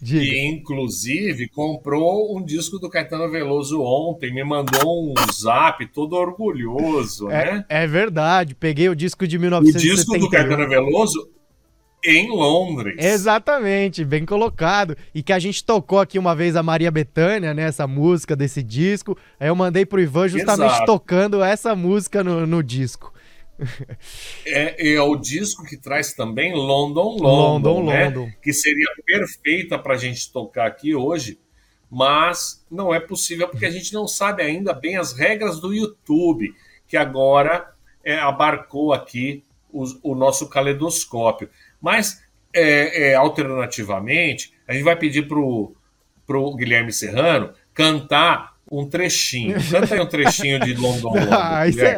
Speaker 4: Diga. que inclusive comprou um disco do Caetano Veloso ontem, me mandou um zap todo orgulhoso,
Speaker 2: é,
Speaker 4: né?
Speaker 2: É verdade, peguei o disco de 1971. O disco
Speaker 4: do Caetano Veloso em Londres.
Speaker 2: Exatamente, bem colocado. E que a gente tocou aqui uma vez a Maria Bethânia, né? Essa música desse disco. Aí eu mandei pro Ivan justamente Exato. tocando essa música no, no disco.
Speaker 4: É, é o disco que traz também London, London, London, né? London. que seria perfeita para a gente tocar aqui hoje, mas não é possível porque a gente não sabe ainda bem as regras do YouTube, que agora é, abarcou aqui o, o, nosso caleidoscópio. Mas, é, é, alternativamente, a gente vai pedir para o Guilherme Serrano cantar um trechinho. Canta aí um trechinho de London London.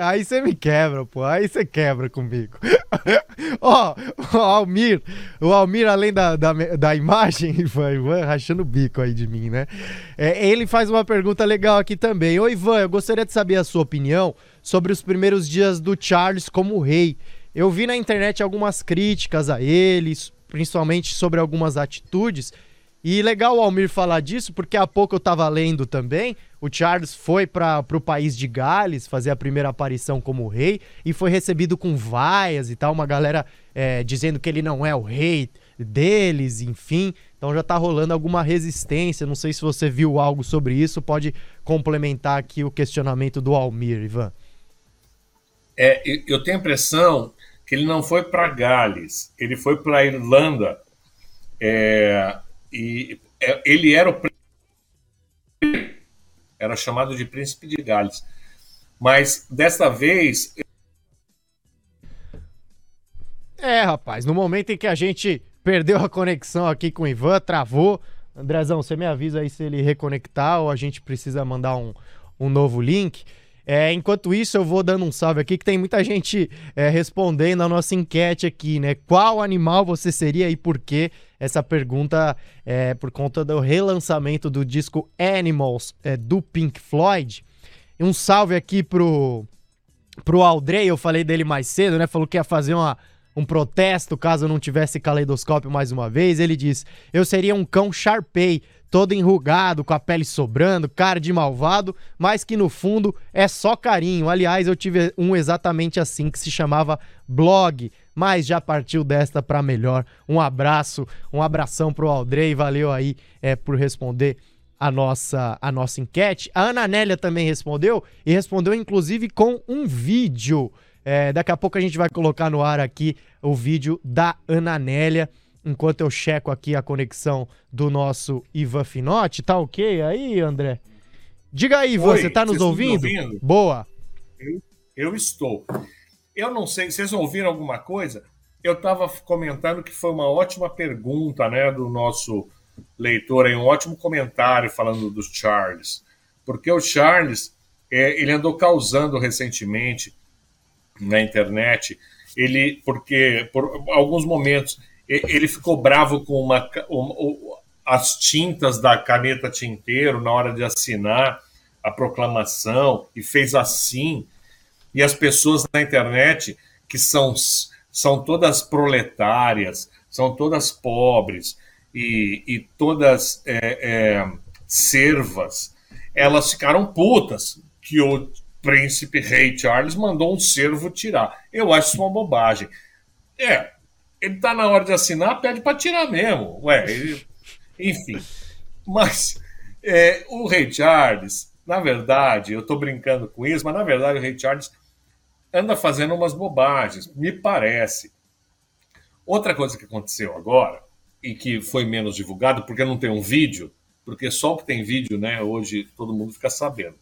Speaker 2: aí você me quebra, pô. Aí você quebra comigo. Ó, oh, o Almir, o Almir, além da, da, da imagem, vai, Ivan rachando o bico aí de mim, né? É, ele faz uma pergunta legal aqui também. Ô, Ivan, eu gostaria de saber a sua opinião sobre os primeiros dias do Charles como rei. Eu vi na internet algumas críticas a ele, principalmente sobre algumas atitudes. E legal o Almir falar disso, porque há pouco eu estava lendo também. O Charles foi para o país de Gales fazer a primeira aparição como rei e foi recebido com vaias e tal. Uma galera é, dizendo que ele não é o rei deles, enfim. Então já está rolando alguma resistência. Não sei se você viu algo sobre isso. Pode complementar aqui o questionamento do Almir, Ivan.
Speaker 4: É, eu tenho a impressão que ele não foi para Gales, ele foi para a Irlanda. É, e é, ele era o era chamado de príncipe de Gales. Mas desta vez
Speaker 2: É, rapaz, no momento em que a gente perdeu a conexão aqui com o Ivan, travou. Andrezão, você me avisa aí se ele reconectar ou a gente precisa mandar um, um novo link. É, enquanto isso, eu vou dando um salve aqui, que tem muita gente é, respondendo a nossa enquete aqui, né? Qual animal você seria e por quê? Essa pergunta é por conta do relançamento do disco Animals é, do Pink Floyd. Um salve aqui pro, pro Aldrey, eu falei dele mais cedo, né? Falou que ia fazer uma, um protesto caso não tivesse caleidoscópio mais uma vez. Ele diz: Eu seria um cão Sharpei todo enrugado, com a pele sobrando, cara de malvado, mas que no fundo é só carinho. Aliás, eu tive um exatamente assim que se chamava blog, mas já partiu desta para melhor. Um abraço, um abração pro Aldrey, valeu aí é, por responder a nossa, a nossa enquete. A Ana Nélia também respondeu e respondeu inclusive com um vídeo. É, daqui a pouco a gente vai colocar no ar aqui o vídeo da Ana Nélia enquanto eu checo aqui a conexão do nosso Ivan Finotti. Tá ok aí, André? Diga aí, Ivan, Oi, você tá nos ouvindo? ouvindo? Boa.
Speaker 4: Eu, eu, estou. Eu não sei, vocês ouviram alguma coisa? Eu estava comentando que foi uma ótima pergunta, né, do nosso leitor aí, um ótimo comentário falando do Charles. Porque o Charles, é, ele andou causando recentemente na internet, ele, porque por alguns momentos ele ficou bravo com uma, as tintas da caneta tinteiro na hora de assinar a proclamação e fez assim. E as pessoas na internet, que são, são todas proletárias, são todas pobres e, e todas é, é, servas, elas ficaram putas que o príncipe rei Charles mandou um servo tirar. Eu acho isso uma bobagem. É, ele tá na hora de assinar, pede para tirar mesmo. Ué, ele... enfim. Mas é, o Rei Charles, na verdade, eu estou brincando com isso, mas na verdade o Rei Charles anda fazendo umas bobagens, me parece. Outra coisa que aconteceu agora, e que foi menos divulgado, porque não tem um vídeo, porque só que tem vídeo, né, hoje todo mundo fica sabendo.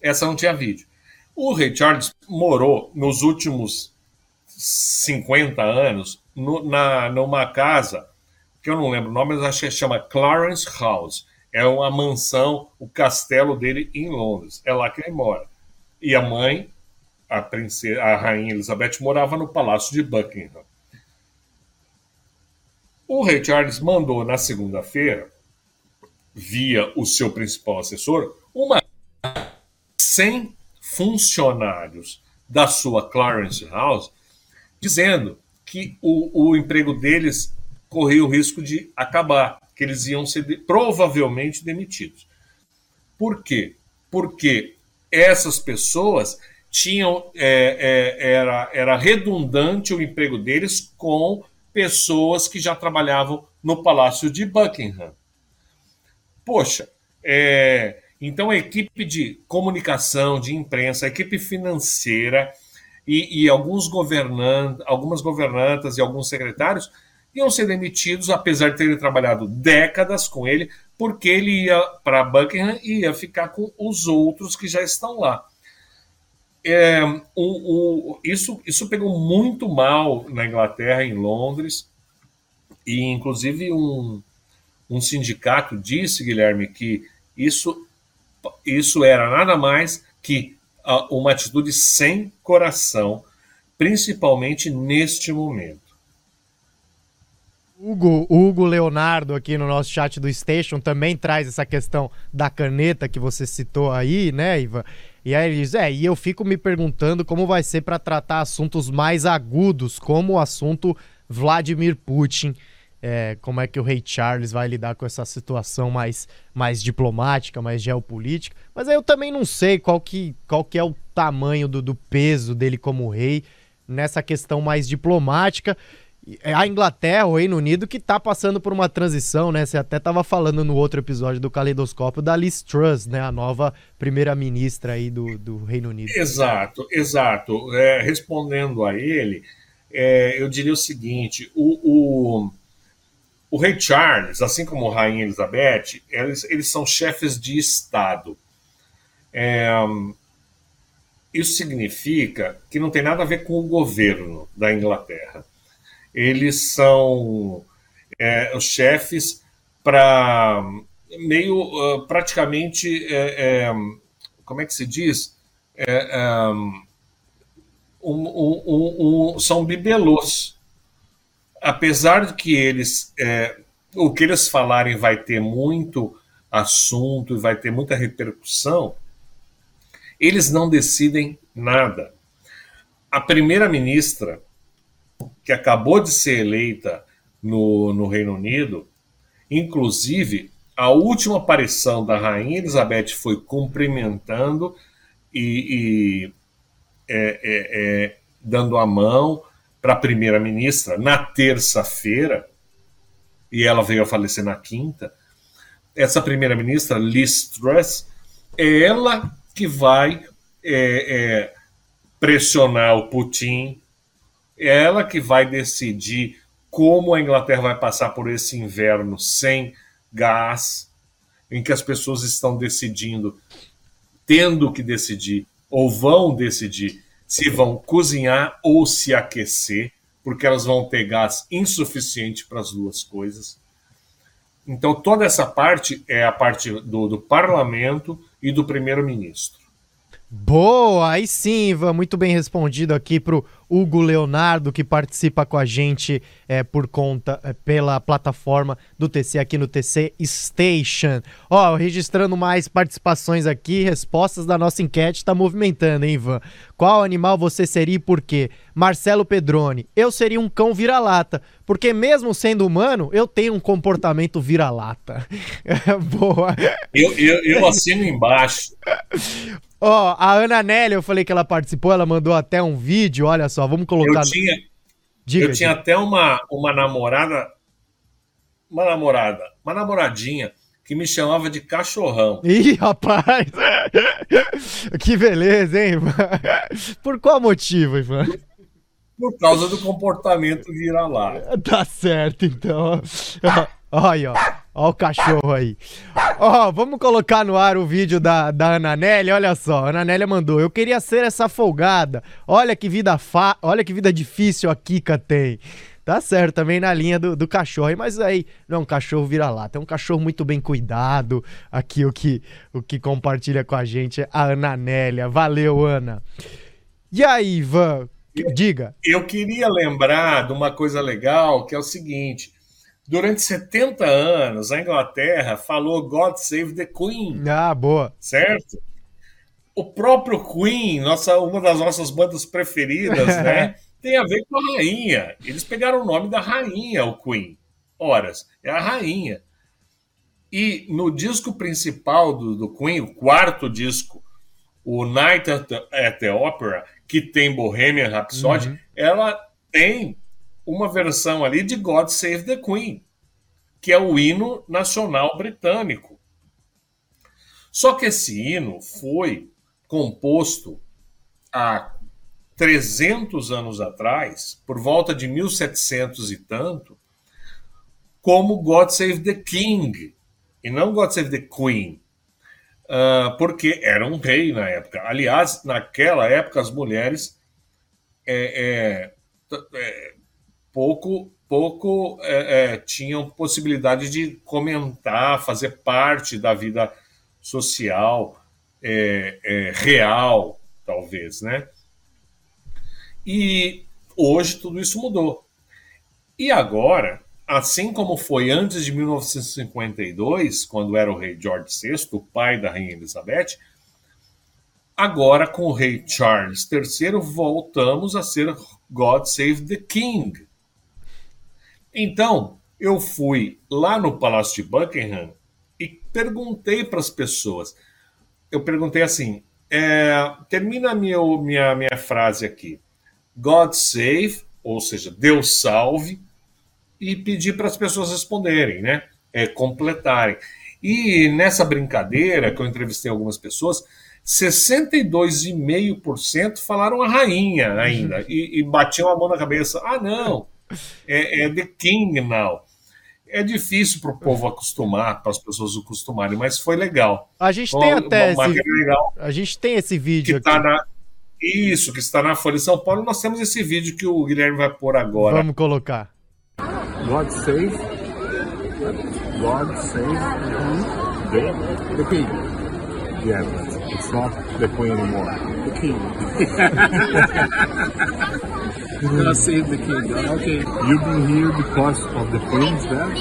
Speaker 4: Essa não tinha vídeo. O Ray Charles morou nos últimos 50 anos no, na, numa casa, que eu não lembro o nome, mas acho que chama Clarence House. É uma mansão, o castelo dele em Londres. É lá que ele mora. E a mãe, a princesa, a rainha Elizabeth, morava no palácio de Buckingham. O rei Charles mandou na segunda-feira, via o seu principal assessor, uma 100 funcionários da sua Clarence House, dizendo que o, o emprego deles corria o risco de acabar, que eles iam ser de, provavelmente demitidos. Por quê? Porque essas pessoas tinham é, é, era, era redundante o emprego deles com pessoas que já trabalhavam no Palácio de Buckingham. Poxa, é, então a equipe de comunicação, de imprensa, a equipe financeira e, e alguns governantes, algumas governantas e alguns secretários iam ser demitidos, apesar de terem trabalhado décadas com ele, porque ele ia para Buckingham e ia ficar com os outros que já estão lá. É, o, o, isso, isso pegou muito mal na Inglaterra, em Londres, e inclusive um, um sindicato disse, Guilherme, que isso, isso era nada mais que uma atitude sem coração, principalmente neste momento.
Speaker 2: Hugo, Hugo Leonardo aqui no nosso chat do Station também traz essa questão da caneta que você citou aí, né, Ivan? E aí ele diz: É, e eu fico me perguntando como vai ser para tratar assuntos mais agudos, como o assunto Vladimir Putin. É, como é que o rei Charles vai lidar com essa situação mais, mais diplomática, mais geopolítica. Mas aí eu também não sei qual que, qual que é o tamanho do, do peso dele como rei nessa questão mais diplomática. É a Inglaterra, o Reino Unido, que está passando por uma transição, né? Você até estava falando no outro episódio do Caleidoscópio da Liz Truss, né? A nova primeira-ministra aí do, do Reino Unido.
Speaker 4: Exato, exato. É, respondendo a ele, é, eu diria o seguinte: o, o, o, rei Charles, assim como a rainha Elizabeth, eles, eles são chefes de Estado. É, isso significa que não tem nada a ver com o governo da Inglaterra eles são é, os chefes para meio uh, praticamente é, é, como é que se diz? É, é, um, um, um, são bibelôs. Apesar de que eles é, o que eles falarem vai ter muito assunto e vai ter muita repercussão eles não decidem nada. A primeira ministra que acabou de ser eleita no, no Reino Unido, inclusive a última aparição da Rainha Elizabeth foi cumprimentando e, e é, é, é, dando a mão para a primeira-ministra na terça-feira, e ela veio a falecer na quinta. Essa primeira-ministra, Liz Truss, é ela que vai é, é, pressionar o Putin é ela que vai decidir como a Inglaterra vai passar por esse inverno sem gás, em que as pessoas estão decidindo, tendo que decidir, ou vão decidir se vão cozinhar ou se aquecer, porque elas vão ter gás insuficiente para as duas coisas. Então, toda essa parte é a parte do, do parlamento e do primeiro-ministro.
Speaker 2: Boa, aí sim, Ivan, muito bem respondido aqui pro Hugo Leonardo, que participa com a gente é, por conta, é, pela plataforma do TC aqui no TC Station. Ó, registrando mais participações aqui, respostas da nossa enquete tá movimentando, hein, Ivan? Qual animal você seria e por quê? Marcelo Pedrone, eu seria um cão vira-lata, porque mesmo sendo humano, eu tenho um comportamento vira-lata.
Speaker 4: Boa. Eu, eu, eu assino embaixo.
Speaker 2: Ó, oh, a Ana Nelly, eu falei que ela participou, ela mandou até um vídeo, olha só, vamos colocar.
Speaker 4: Eu tinha, diga, eu tinha até uma, uma namorada, uma namorada, uma namoradinha que me chamava de cachorrão.
Speaker 2: Ih, rapaz! que beleza, hein, Ivan? Por qual motivo, Ivan?
Speaker 4: Por causa do comportamento vira-lata.
Speaker 2: Tá certo, então. Olha, ó. Ó o cachorro aí. Ó, vamos colocar no ar o vídeo da, da Ana Nélia. Olha só, a Ana Nélia mandou. Eu queria ser essa folgada. Olha que vida fa... Olha que vida difícil a Kika tem. Tá certo, também na linha do, do cachorro. Mas aí, não é um cachorro vira-lata. É um cachorro muito bem cuidado. Aqui o que, o que compartilha com a gente é a Ana Nélia. Valeu, Ana. E aí, Ivan? Diga.
Speaker 4: Eu queria lembrar de uma coisa legal, que é o seguinte Durante 70 anos, a Inglaterra falou God Save the Queen.
Speaker 2: Ah, boa.
Speaker 4: Certo? O próprio Queen, nossa, uma das nossas bandas preferidas, né? Tem a ver com a rainha. Eles pegaram o nome da rainha, o Queen. Horas, é a rainha. E no disco principal do, do Queen, o quarto disco, o Night at the, at the Opera, que tem Bohemian Rhapsody, uhum. ela tem uma versão ali de God Save the Queen, que é o hino nacional britânico. Só que esse hino foi composto há 300 anos atrás, por volta de 1700 e tanto, como God Save the King, e não God Save the Queen, uh, porque era um rei na época. Aliás, naquela época, as mulheres é, é, é, pouco pouco é, é, tinham possibilidade de comentar, fazer parte da vida social é, é, real, talvez, né? E hoje tudo isso mudou. E agora, assim como foi antes de 1952, quando era o rei George VI, o pai da rainha Elizabeth, agora com o rei Charles III voltamos a ser God Save the King então, eu fui lá no Palácio de Buckingham e perguntei para as pessoas. Eu perguntei assim: é, termina minha, minha, minha frase aqui. God save, ou seja, Deus salve, e pedi para as pessoas responderem, né? É, completarem. E nessa brincadeira, que eu entrevistei algumas pessoas, 62,5% falaram a rainha ainda, uhum. e, e batiam a mão na cabeça. Ah, não, é, é The King Now. É difícil para o povo acostumar, para as pessoas acostumarem, mas foi legal.
Speaker 2: A gente foi tem até esse, legal a gente tem esse vídeo
Speaker 4: que tá aqui. Tá na, isso, que está na Folha de São Paulo. Nós temos esse vídeo que o Guilherme vai pôr agora.
Speaker 2: Vamos colocar.
Speaker 5: God save. God save the, the king. Yeah, but it's not the queen anymore. The king. You're gonna save the king. Okay. You've been here because of the queen's death?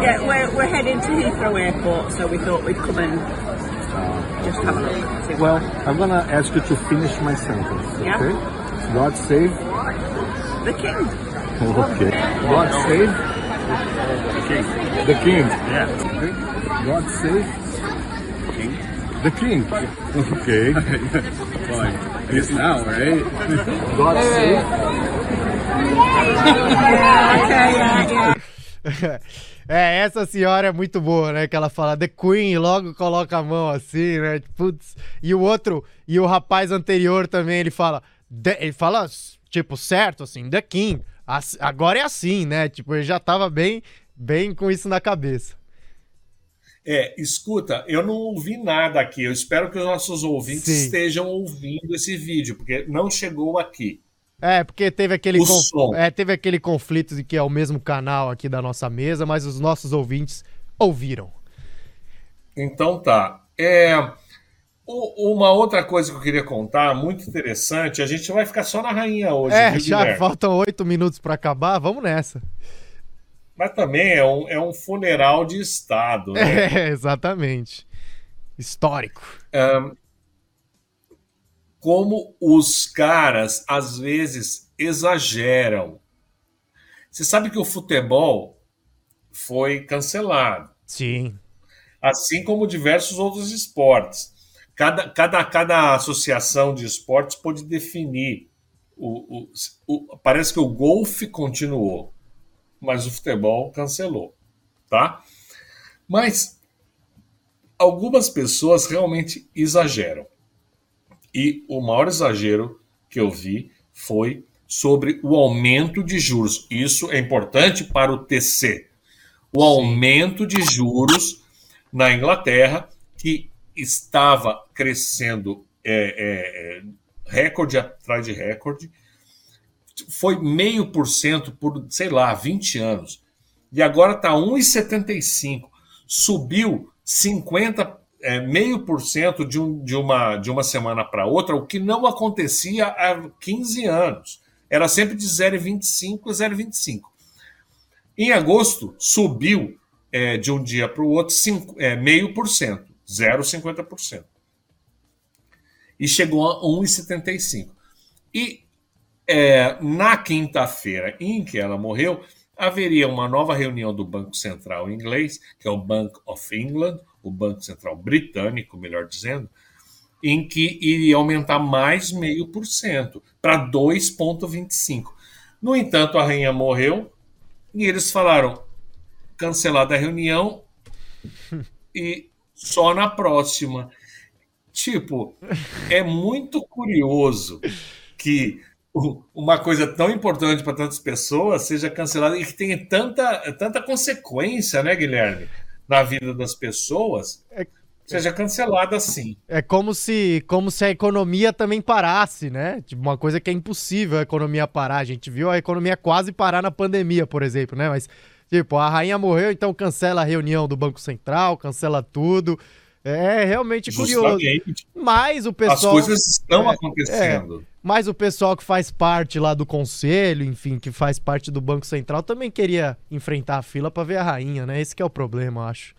Speaker 6: Yeah, we're, we're heading to Heathrow Airport, so we thought we'd come and ah, just have a look.
Speaker 5: Well, I'm going to ask you to finish my sentence, okay? Yeah. God save
Speaker 6: the king.
Speaker 5: Okay. God save the king. The king.
Speaker 6: Yeah.
Speaker 5: Okay. God save king. The king. Okay.
Speaker 7: Fine. It's now, right?
Speaker 5: God save.
Speaker 2: É, essa senhora é muito boa, né? Que ela fala The Queen, logo coloca a mão assim, né? Putz. E o outro, e o rapaz anterior também, ele fala, ele fala, tipo, certo, assim, The King. Agora é assim, né? Tipo, ele já tava bem, bem com isso na cabeça.
Speaker 4: É, escuta, eu não ouvi nada aqui. Eu espero que os nossos ouvintes Sim. estejam ouvindo esse vídeo, porque não chegou aqui.
Speaker 2: É, porque teve aquele, conf... é, teve aquele conflito de que é o mesmo canal aqui da nossa mesa, mas os nossos ouvintes ouviram.
Speaker 4: Então tá. É, uma outra coisa que eu queria contar, muito interessante, a gente vai ficar só na rainha hoje.
Speaker 2: É, já Guilherme? faltam oito minutos para acabar, vamos nessa.
Speaker 4: Mas também é um, é um funeral de Estado. Né?
Speaker 2: É, exatamente. Histórico.
Speaker 4: Um, como os caras, às vezes, exageram. Você sabe que o futebol foi cancelado.
Speaker 2: Sim.
Speaker 4: Assim como diversos outros esportes. Cada, cada, cada associação de esportes pode definir. O, o, o, parece que o golfe continuou mas o futebol cancelou, tá? Mas algumas pessoas realmente exageram. E o maior exagero que eu vi foi sobre o aumento de juros. Isso é importante para o TC. O aumento de juros na Inglaterra, que estava crescendo é, é, recorde atrás de recorde, foi meio por cento por, sei lá, 20 anos. E agora está 1,75. Subiu 50, é, meio por cento de, um, de, uma, de uma semana para outra, o que não acontecia há 15 anos. Era sempre de 0,25 a 0,25. Em agosto, subiu é, de um dia para o outro é, meio por cento, 0,50%. E chegou a 1,75. E é, na quinta-feira em que ela morreu, haveria uma nova reunião do Banco Central inglês, que é o Bank of England, o Banco Central britânico, melhor dizendo, em que iria aumentar mais meio por cento para 2,25. No entanto, a rainha morreu e eles falaram cancelada a reunião e só na próxima. Tipo, é muito curioso que uma coisa tão importante para tantas pessoas seja cancelada e que tenha tanta, tanta consequência, né, Guilherme, na vida das pessoas, é, seja cancelada assim.
Speaker 2: É como se, como se a economia também parasse, né? Tipo, uma coisa que é impossível a economia parar. A gente viu a economia quase parar na pandemia, por exemplo, né? Mas, tipo, a rainha morreu, então cancela a reunião do Banco Central, cancela tudo. É realmente curioso. Mas o pessoal.
Speaker 4: As coisas estão é, acontecendo.
Speaker 2: É, mas o pessoal que faz parte lá do conselho, enfim, que faz parte do Banco Central, também queria enfrentar a fila para ver a rainha, né? Esse é o problema, eu acho.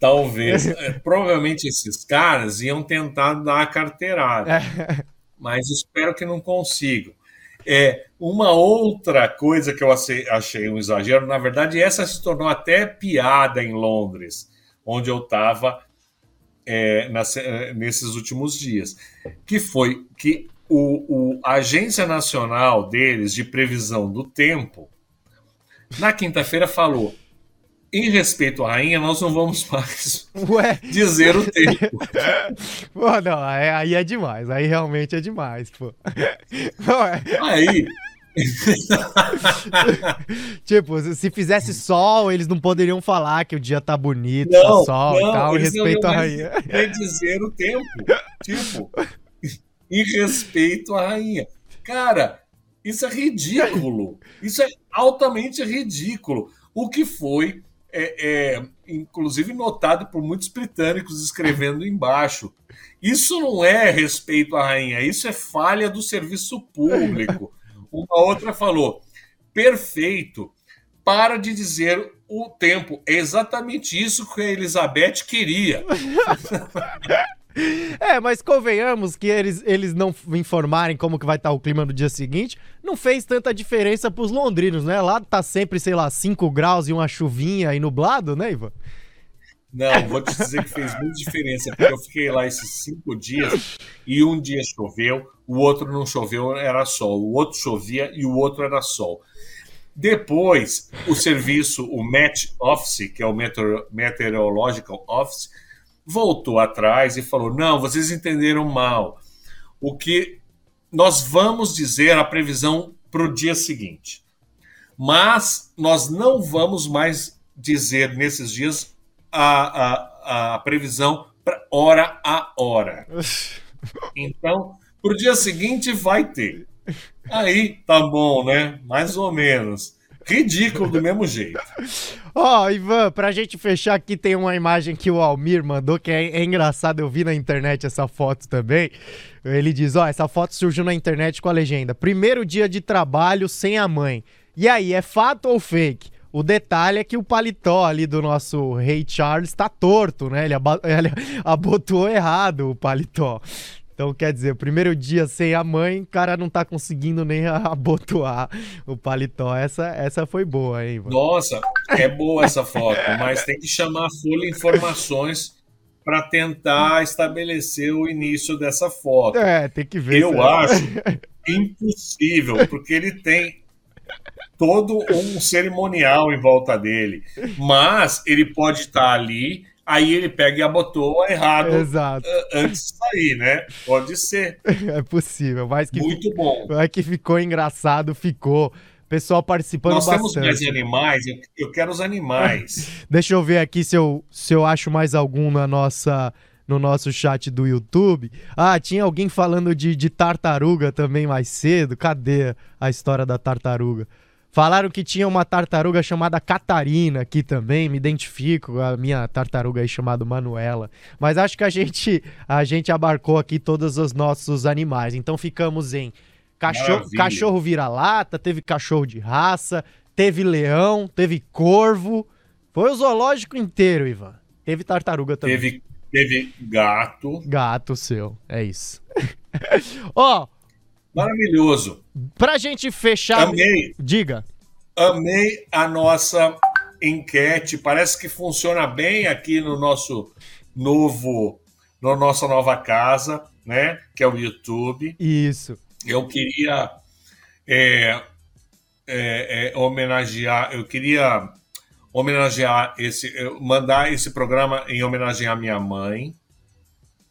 Speaker 4: Talvez. é, provavelmente esses caras iam tentar dar a carteirada. É. Mas espero que não consigam. É, uma outra coisa que eu achei um exagero, na verdade, essa se tornou até piada em Londres onde eu estava é, é, nesses últimos dias, que foi que o, o, a Agência Nacional deles de Previsão do Tempo, na quinta-feira, falou: em respeito à rainha, nós não vamos mais Ué? dizer o tempo.
Speaker 2: pô, não, aí é demais, aí realmente é demais, pô.
Speaker 4: Ué. Aí
Speaker 2: tipo, se fizesse sol, eles não poderiam falar que o dia tá bonito, tá não, tá sol não, e tal, em respeito à rainha.
Speaker 4: dizer o tempo. Tipo, em respeito à rainha. Cara, isso é ridículo. Isso é altamente ridículo. O que foi, é, é, inclusive, notado por muitos britânicos escrevendo embaixo. Isso não é respeito à rainha, isso é falha do serviço público. Uma outra falou: perfeito, para de dizer o tempo. É exatamente isso que a Elizabeth queria.
Speaker 2: É, mas convenhamos que eles, eles não informarem como que vai estar o clima no dia seguinte, não fez tanta diferença para os londrinos, né? Lá tá sempre, sei lá, 5 graus e uma chuvinha e nublado, né, Ivan?
Speaker 4: Não, vou te dizer que fez muita diferença, porque eu fiquei lá esses cinco dias e um dia choveu, o outro não choveu, era sol, o outro chovia e o outro era sol. Depois, o serviço, o Met Office, que é o Meteorological Office, voltou atrás e falou: não, vocês entenderam mal. O que nós vamos dizer a previsão para o dia seguinte. Mas nós não vamos mais dizer nesses dias a, a, a previsão para hora a hora. Então, para o dia seguinte vai ter. Aí tá bom, né? Mais ou menos. Ridículo do mesmo jeito.
Speaker 2: Ó, oh, Ivan, pra gente fechar aqui, tem uma imagem que o Almir mandou, que é, é engraçado, eu vi na internet essa foto também. Ele diz: Ó, oh, essa foto surgiu na internet com a legenda: Primeiro dia de trabalho sem a mãe. E aí, é fato ou fake? O detalhe é que o paletó ali do nosso rei Charles tá torto, né? Ele, ab ele abotou errado o paletó. Então, quer dizer, o primeiro dia sem a mãe, o cara não tá conseguindo nem abotoar o paletó. Essa, essa foi boa, hein,
Speaker 4: mano? Nossa, é boa essa foto, mas tem que chamar a Folha Informações para tentar estabelecer o início dessa foto.
Speaker 2: É, tem que ver.
Speaker 4: Eu é. acho impossível, porque ele tem todo um cerimonial em volta dele. Mas ele pode estar ali Aí ele pega e abotou errado
Speaker 2: Exato.
Speaker 4: uh, antes de sair, né? Pode ser.
Speaker 2: É possível, mas que,
Speaker 4: Muito bom.
Speaker 2: mas que ficou engraçado, ficou. Pessoal participando
Speaker 4: Nós temos
Speaker 2: bastante.
Speaker 4: mais animais, eu, eu quero os animais.
Speaker 2: Deixa eu ver aqui se eu, se eu acho mais algum na nossa, no nosso chat do YouTube. Ah, tinha alguém falando de, de tartaruga também mais cedo. Cadê a história da tartaruga? Falaram que tinha uma tartaruga chamada Catarina aqui também, me identifico, a minha tartaruga aí chamada Manuela. Mas acho que a gente, a gente abarcou aqui todos os nossos animais. Então ficamos em cachorro,
Speaker 4: Maravilha.
Speaker 2: cachorro vira-lata, teve cachorro de raça, teve leão, teve corvo. Foi o zoológico inteiro, Ivan. Teve tartaruga também.
Speaker 4: Teve, teve gato.
Speaker 2: Gato seu, é isso. Ó,
Speaker 4: Maravilhoso.
Speaker 2: pra gente fechar.
Speaker 4: Amei,
Speaker 2: Diga.
Speaker 4: amei a nossa enquete. Parece que funciona bem aqui no nosso novo, na nossa nova casa, né? Que é o YouTube.
Speaker 2: Isso.
Speaker 4: Eu queria é, é, é, homenagear, eu queria homenagear esse, mandar esse programa em homenagem à minha mãe,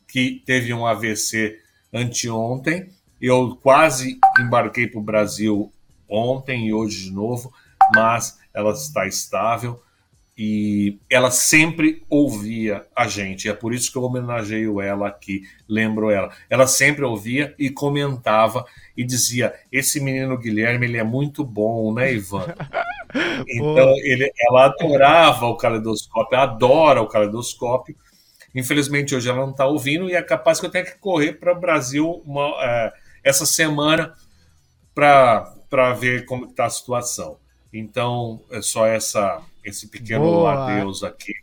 Speaker 4: que teve um AVC anteontem. Eu quase embarquei para o Brasil ontem e hoje de novo, mas ela está estável e ela sempre ouvia a gente. É por isso que eu homenageio ela aqui, lembro ela. Ela sempre ouvia e comentava e dizia: Esse menino Guilherme ele é muito bom, né, Ivan? Então ele, ela adorava o caleidoscópio, adora o caleidoscópio. Infelizmente hoje ela não está ouvindo e é capaz que eu tenha que correr para o Brasil uma, é, essa semana para ver como está a situação. Então é só essa, esse pequeno
Speaker 2: Boa.
Speaker 4: adeus aqui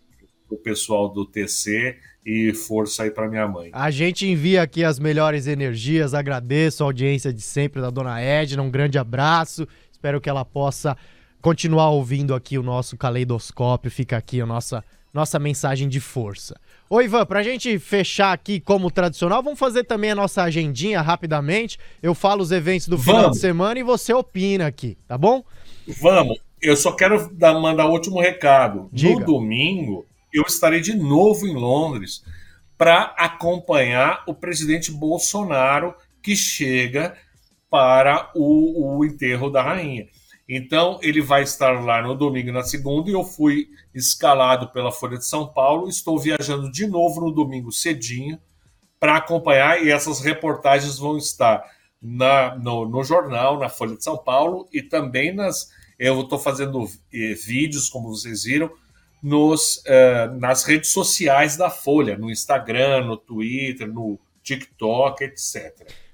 Speaker 4: pro pessoal do TC e força aí para minha mãe.
Speaker 2: A gente envia aqui as melhores energias, agradeço a audiência de sempre da dona Edna, um grande abraço. Espero que ela possa continuar ouvindo aqui o nosso caleidoscópio. Fica aqui a nossa, nossa mensagem de força. Ô Ivan, pra gente fechar aqui como tradicional, vamos fazer também a nossa agendinha rapidamente. Eu falo os eventos do final
Speaker 4: Vamos.
Speaker 2: de semana e você opina aqui, tá bom?
Speaker 4: Vamos, eu só quero dar, mandar o último recado.
Speaker 2: Diga.
Speaker 4: No domingo, eu estarei de novo em Londres para acompanhar o presidente Bolsonaro que chega para o, o enterro da rainha. Então, ele vai estar lá no domingo e na segunda, e eu fui escalado pela Folha de São Paulo. Estou viajando de novo no domingo cedinho para acompanhar, e essas reportagens vão estar na, no, no jornal, na Folha de São Paulo, e também nas. Eu estou fazendo eh, vídeos, como vocês viram, nos, eh, nas redes sociais da Folha, no Instagram, no Twitter, no TikTok, etc.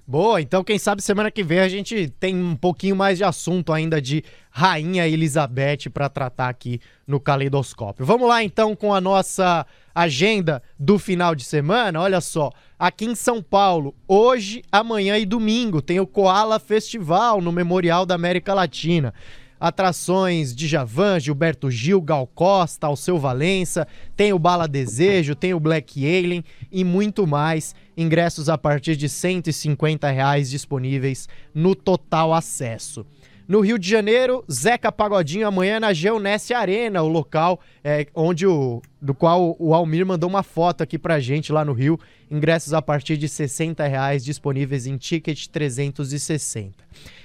Speaker 2: Boa, então quem sabe semana que vem a gente tem um pouquinho mais de assunto ainda de Rainha Elizabeth para tratar aqui no Caleidoscópio. Vamos lá então com a nossa agenda do final de semana. Olha só, aqui em São Paulo, hoje, amanhã e domingo tem o Koala Festival no Memorial da América Latina. Atrações de Javan, Gilberto Gil, Gal Costa, Alceu Valença, tem o Bala Desejo, tem o Black Alien e muito mais. Ingressos a partir de 150 reais disponíveis no total acesso. No Rio de Janeiro, Zeca Pagodinho amanhã na Geonesse Arena, o local é, onde o, do qual o Almir mandou uma foto aqui pra gente lá no Rio. Ingressos a partir de 60 reais disponíveis em Ticket 360.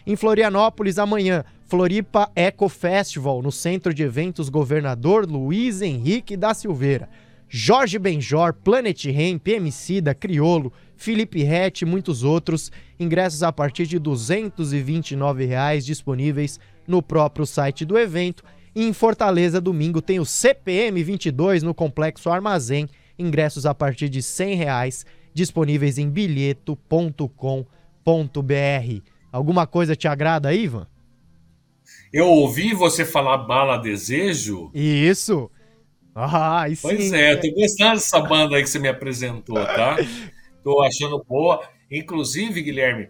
Speaker 2: Em Florianópolis, amanhã, Floripa Eco Festival, no Centro de Eventos Governador Luiz Henrique da Silveira. Jorge Benjor, Planet Ramp, MC da Criolo, Felipe Rett e muitos outros. Ingressos a partir de 229 reais disponíveis no próprio site do evento. E em Fortaleza, domingo, tem o CPM 22 no Complexo Armazém. Ingressos a partir de 100 reais disponíveis em bilheto.com.br. Alguma coisa te agrada aí, Ivan?
Speaker 4: Eu ouvi você falar Bala Desejo.
Speaker 2: Isso! Ah, sim.
Speaker 4: Pois é, tô gostando dessa banda aí que você me apresentou, tá? Tô achando boa. Inclusive, Guilherme,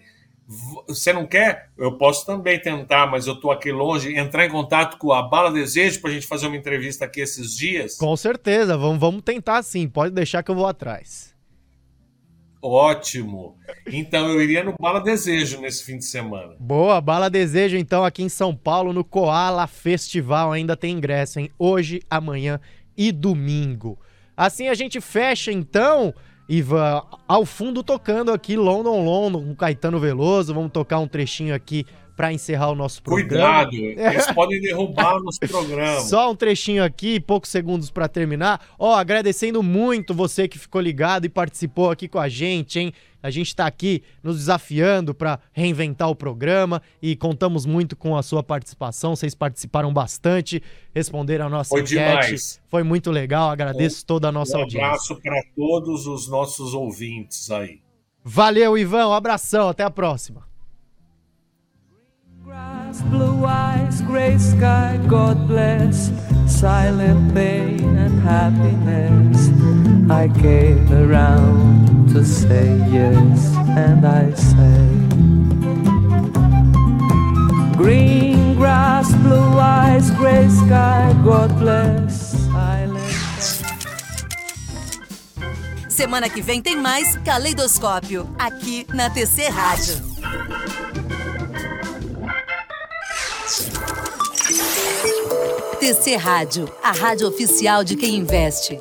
Speaker 4: você não quer? Eu posso também tentar, mas eu tô aqui longe, entrar em contato com a Bala Desejo pra gente fazer uma entrevista aqui esses dias?
Speaker 2: Com certeza, vamos, vamos tentar sim. Pode deixar que eu vou atrás.
Speaker 4: Ótimo. Então eu iria no Bala Desejo nesse fim de semana.
Speaker 2: Boa, Bala Desejo então aqui em São Paulo no Koala Festival. Ainda tem ingresso, hein? Hoje, amanhã e domingo. Assim a gente fecha então, Ivan, ao fundo tocando aqui London London com Caetano Veloso. Vamos tocar um trechinho aqui para encerrar o nosso programa.
Speaker 4: Cuidado, eles podem derrubar o nosso programa.
Speaker 2: Só um trechinho aqui, poucos segundos para terminar. Ó, agradecendo muito você que ficou ligado e participou aqui com a gente, hein? A gente está aqui nos desafiando para reinventar o programa e contamos muito com a sua participação. Vocês participaram bastante, responderam a nossa
Speaker 4: Foi
Speaker 2: enquete.
Speaker 4: demais.
Speaker 2: Foi muito legal. Agradeço toda a nossa
Speaker 4: um
Speaker 2: audiência.
Speaker 4: abraço para todos os nossos ouvintes aí.
Speaker 2: Valeu, Ivan. Um abração. Até a próxima.
Speaker 8: Grass, blue eyes, gray sky, God bless. Silent pain and happiness. I came around to say yes, and I say. Green grass, blue eyes, gray sky, God bless.
Speaker 1: Semana que vem tem mais Caleidoscópio, aqui na TC Rádio. TC Rádio, a rádio oficial de quem investe.